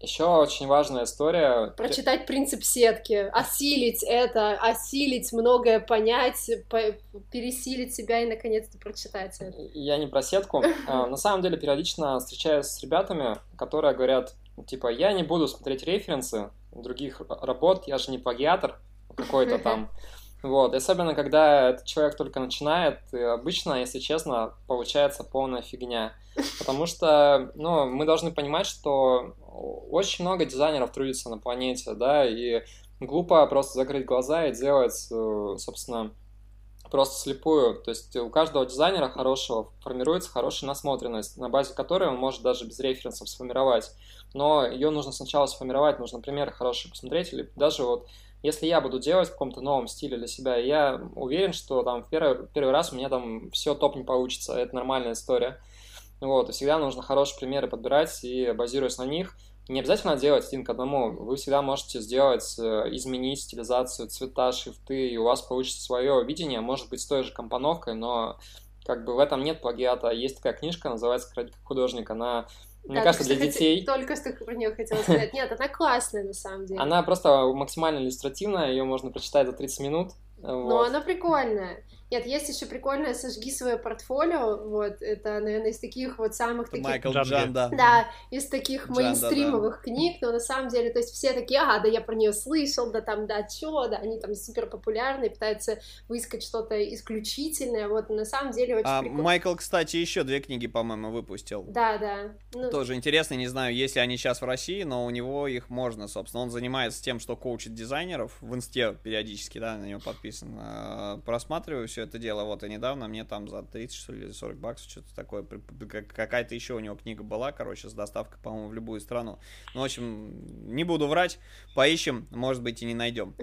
еще очень важная история. Прочитать принцип сетки, осилить это, осилить многое понять, пересилить себя и наконец-то прочитать это. Я не про сетку. А, на самом деле периодично встречаюсь с ребятами, которые говорят, типа, я не буду смотреть референсы других работ, я же не плагиатор какой-то там. Вот, особенно когда этот человек только начинает, обычно, если честно, получается полная фигня. Потому что, ну, мы должны понимать, что очень много дизайнеров трудится на планете, да, и глупо просто закрыть глаза и делать, э, собственно, просто слепую. То есть у каждого дизайнера хорошего формируется хорошая насмотренность, на базе которой он может даже без референсов сформировать. Но ее нужно сначала сформировать, нужно примеры хорошие посмотреть, или даже вот если я буду делать в каком-то новом стиле для себя, я уверен, что там в первый, первый раз у меня там все топ не получится, это нормальная история. Вот, и всегда нужно хорошие примеры подбирать и базируясь на них, не обязательно делать один к одному. Вы всегда можете сделать, э, изменить стилизацию, цвета, шрифты, и у вас получится свое видение, может быть, с той же компоновкой, но как бы в этом нет плагиата. Есть такая книжка, называется «Крадик художник», она мне да, кажется, для детей... Только что про нее хотела сказать. Нет, она классная, на самом деле. Она просто максимально иллюстративная, ее можно прочитать за 30 минут. Вот. Но она прикольная. Нет, есть еще прикольное «Сожги свое портфолио», вот, это, наверное, из таких вот самых это таких... Майкл Джан, да. Да, из таких Джан, мейнстримовых да. книг, но на самом деле, то есть все такие, ага, да я про нее слышал, да там, да, чё, да, они там супер популярны, пытаются выискать что-то исключительное, вот, на самом деле очень а, прикольно. Майкл, кстати, еще две книги, по-моему, выпустил. Да, да. Ну... Тоже интересно, не знаю, есть ли они сейчас в России, но у него их можно, собственно, он занимается тем, что коучит дизайнеров, в инсте периодически, да, на него подписан, а, просматриваю все это дело, вот, они недавно мне там за 30, что ли, 40 баксов, что-то такое, какая-то еще у него книга была, короче, с доставкой, по-моему, в любую страну. Ну, в общем, не буду врать, поищем, может быть, и не найдем.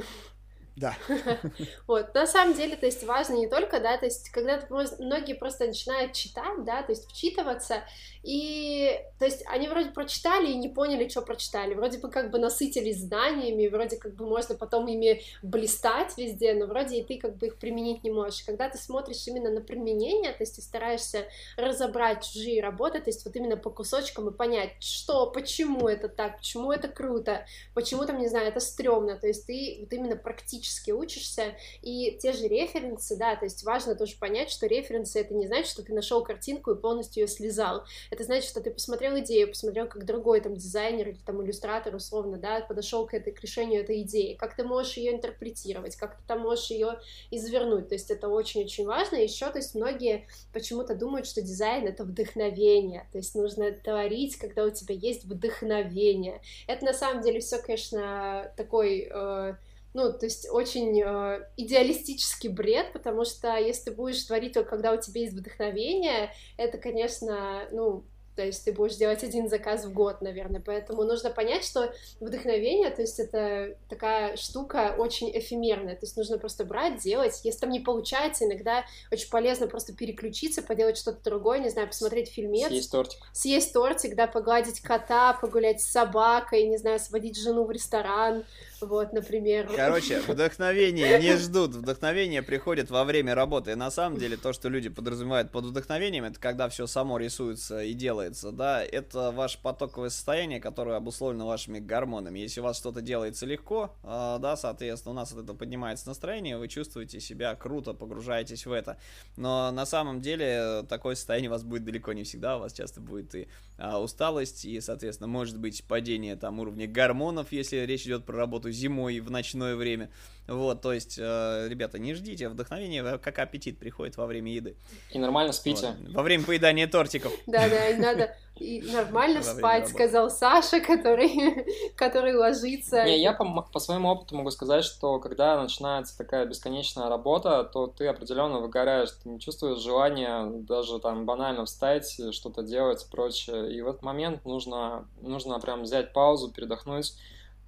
Да. Вот, на самом деле, то есть важно не только, да, то есть когда многие просто начинают читать, да, то есть вчитываться, и, то есть они вроде прочитали и не поняли, что прочитали, вроде бы как бы насытились знаниями, вроде как бы можно потом ими блистать везде, но вроде и ты как бы их применить не можешь. Когда ты смотришь именно на применение, то есть ты стараешься разобрать чужие работы, то есть вот именно по кусочкам и понять, что, почему это так, почему это круто, почему там, не знаю, это стрёмно, то есть ты вот именно практически практически учишься, и те же референсы, да, то есть важно тоже понять, что референсы это не значит, что ты нашел картинку и полностью ее слезал, это значит, что ты посмотрел идею, посмотрел, как другой там дизайнер или там иллюстратор условно, да, подошел к этой к решению этой идеи, как ты можешь ее интерпретировать, как ты там можешь ее извернуть, то есть это очень-очень важно, еще, то есть многие почему-то думают, что дизайн это вдохновение, то есть нужно творить, когда у тебя есть вдохновение, это на самом деле все, конечно, такой э, ну, то есть очень э, идеалистический бред, потому что если ты будешь творить только когда у тебя есть вдохновение, это, конечно, ну, то есть ты будешь делать один заказ в год, наверное, поэтому нужно понять, что вдохновение, то есть это такая штука очень эфемерная, то есть нужно просто брать, делать, если там не получается, иногда очень полезно просто переключиться, поделать что-то другое, не знаю, посмотреть фильмец. Съесть тортик. Съесть тортик, да, погладить кота, погулять с собакой, не знаю, сводить жену в ресторан, вот, например. Короче, вдохновение не ждут, вдохновение приходит во время работы. И на самом деле то, что люди подразумевают под вдохновением, это когда все само рисуется и делается, да, это ваше потоковое состояние, которое обусловлено вашими гормонами. Если у вас что-то делается легко, э, да, соответственно, у нас от этого поднимается настроение, вы чувствуете себя круто, погружаетесь в это. Но на самом деле такое состояние у вас будет далеко не всегда, у вас часто будет и а, усталость, и, соответственно, может быть падение там уровня гормонов, если речь идет про работу зимой в ночное время. Вот, то есть, э, ребята, не ждите, вдохновение как аппетит приходит во время еды. И нормально спите. Вот. Во время поедания тортиков. Да, да, надо и нормально спать, сказал Саша, который, который ложится. Не, я по, по своему опыту могу сказать, что когда начинается такая бесконечная работа, то ты определенно выгораешь, ты не чувствуешь желания даже там банально встать, что-то делать и прочее. И в этот момент нужно, нужно прям взять паузу, передохнуть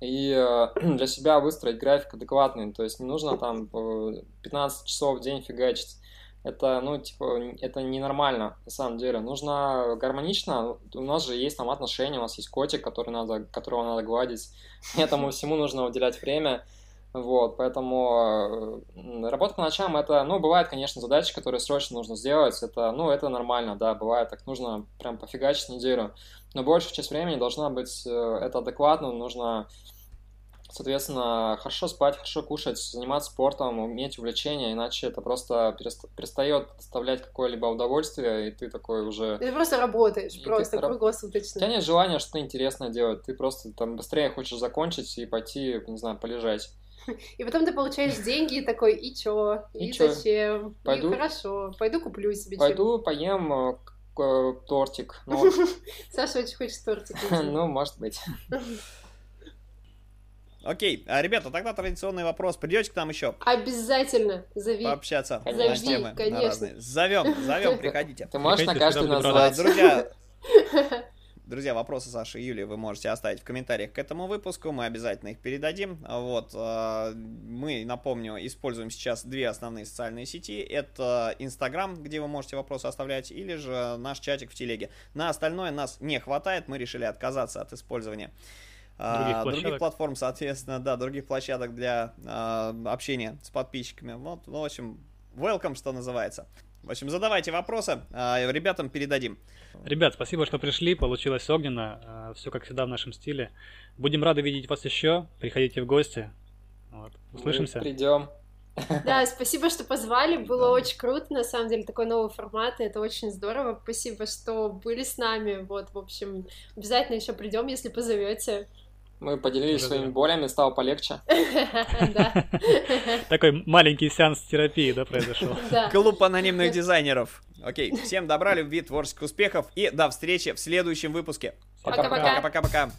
и э, для себя выстроить график адекватный. То есть не нужно там 15 часов в день фигачить. Это, ну, типа, это ненормально, на самом деле. Нужно гармонично. У нас же есть там отношения, у нас есть котик, который надо, которого надо гладить. Этому всему нужно уделять время. Вот, поэтому э, работа по ночам это, ну, бывает, конечно, задачи, которые срочно нужно сделать, это, ну, это нормально, да, бывает, так нужно прям пофигачить неделю, но большую часть времени должна быть э, это адекватно, нужно Соответственно, хорошо спать, хорошо кушать, заниматься спортом, иметь увлечения, иначе это просто перестает доставлять какое-либо удовольствие, и ты такой уже... Ты просто работаешь, и просто ты... круглосуточно. У тебя нет желания что-то интересное делать, ты просто там быстрее хочешь закончить и пойти, не знаю, полежать. И потом ты получаешь деньги и такой, и чё? И, и чё? зачем? Пойду... И хорошо, пойду куплю себе Пойду чем. поем э, тортик. Ну... Саша очень хочет тортик. Ну, может быть. Окей, а, ребята, тогда традиционный вопрос. Придете к нам еще? Обязательно. Зови. Пообщаться Зови, на темы конечно. разные. Зовем, зовем, приходите. Ты можешь на каждый назвать. Друзья, Друзья, вопросы Саши и Юли вы можете оставить в комментариях к этому выпуску, мы обязательно их передадим. Вот, а, мы, напомню, используем сейчас две основные социальные сети. Это Инстаграм, где вы можете вопросы оставлять, или же наш чатик в Телеге. На остальное нас не хватает, мы решили отказаться от использования других, а, других платформ, соответственно, да, других площадок для а, общения с подписчиками. Вот, ну, в общем, welcome, что называется. В общем, задавайте вопросы, а, ребятам передадим. Ребят, спасибо, что пришли, получилось огненно, а, все как всегда в нашем стиле. Будем рады видеть вас еще, приходите в гости. Вот. Услышимся. Мы придем. Да, спасибо, что позвали, было очень круто, на самом деле, такой новый формат, и это очень здорово, спасибо, что были с нами, вот, в общем, обязательно еще придем, если позовете. Мы поделились своими болями, стало полегче. Такой маленький сеанс терапии, да, произошел. Клуб анонимных дизайнеров. Окей, всем добра, любви, творческих успехов и до встречи в следующем выпуске. Пока-пока. Пока-пока.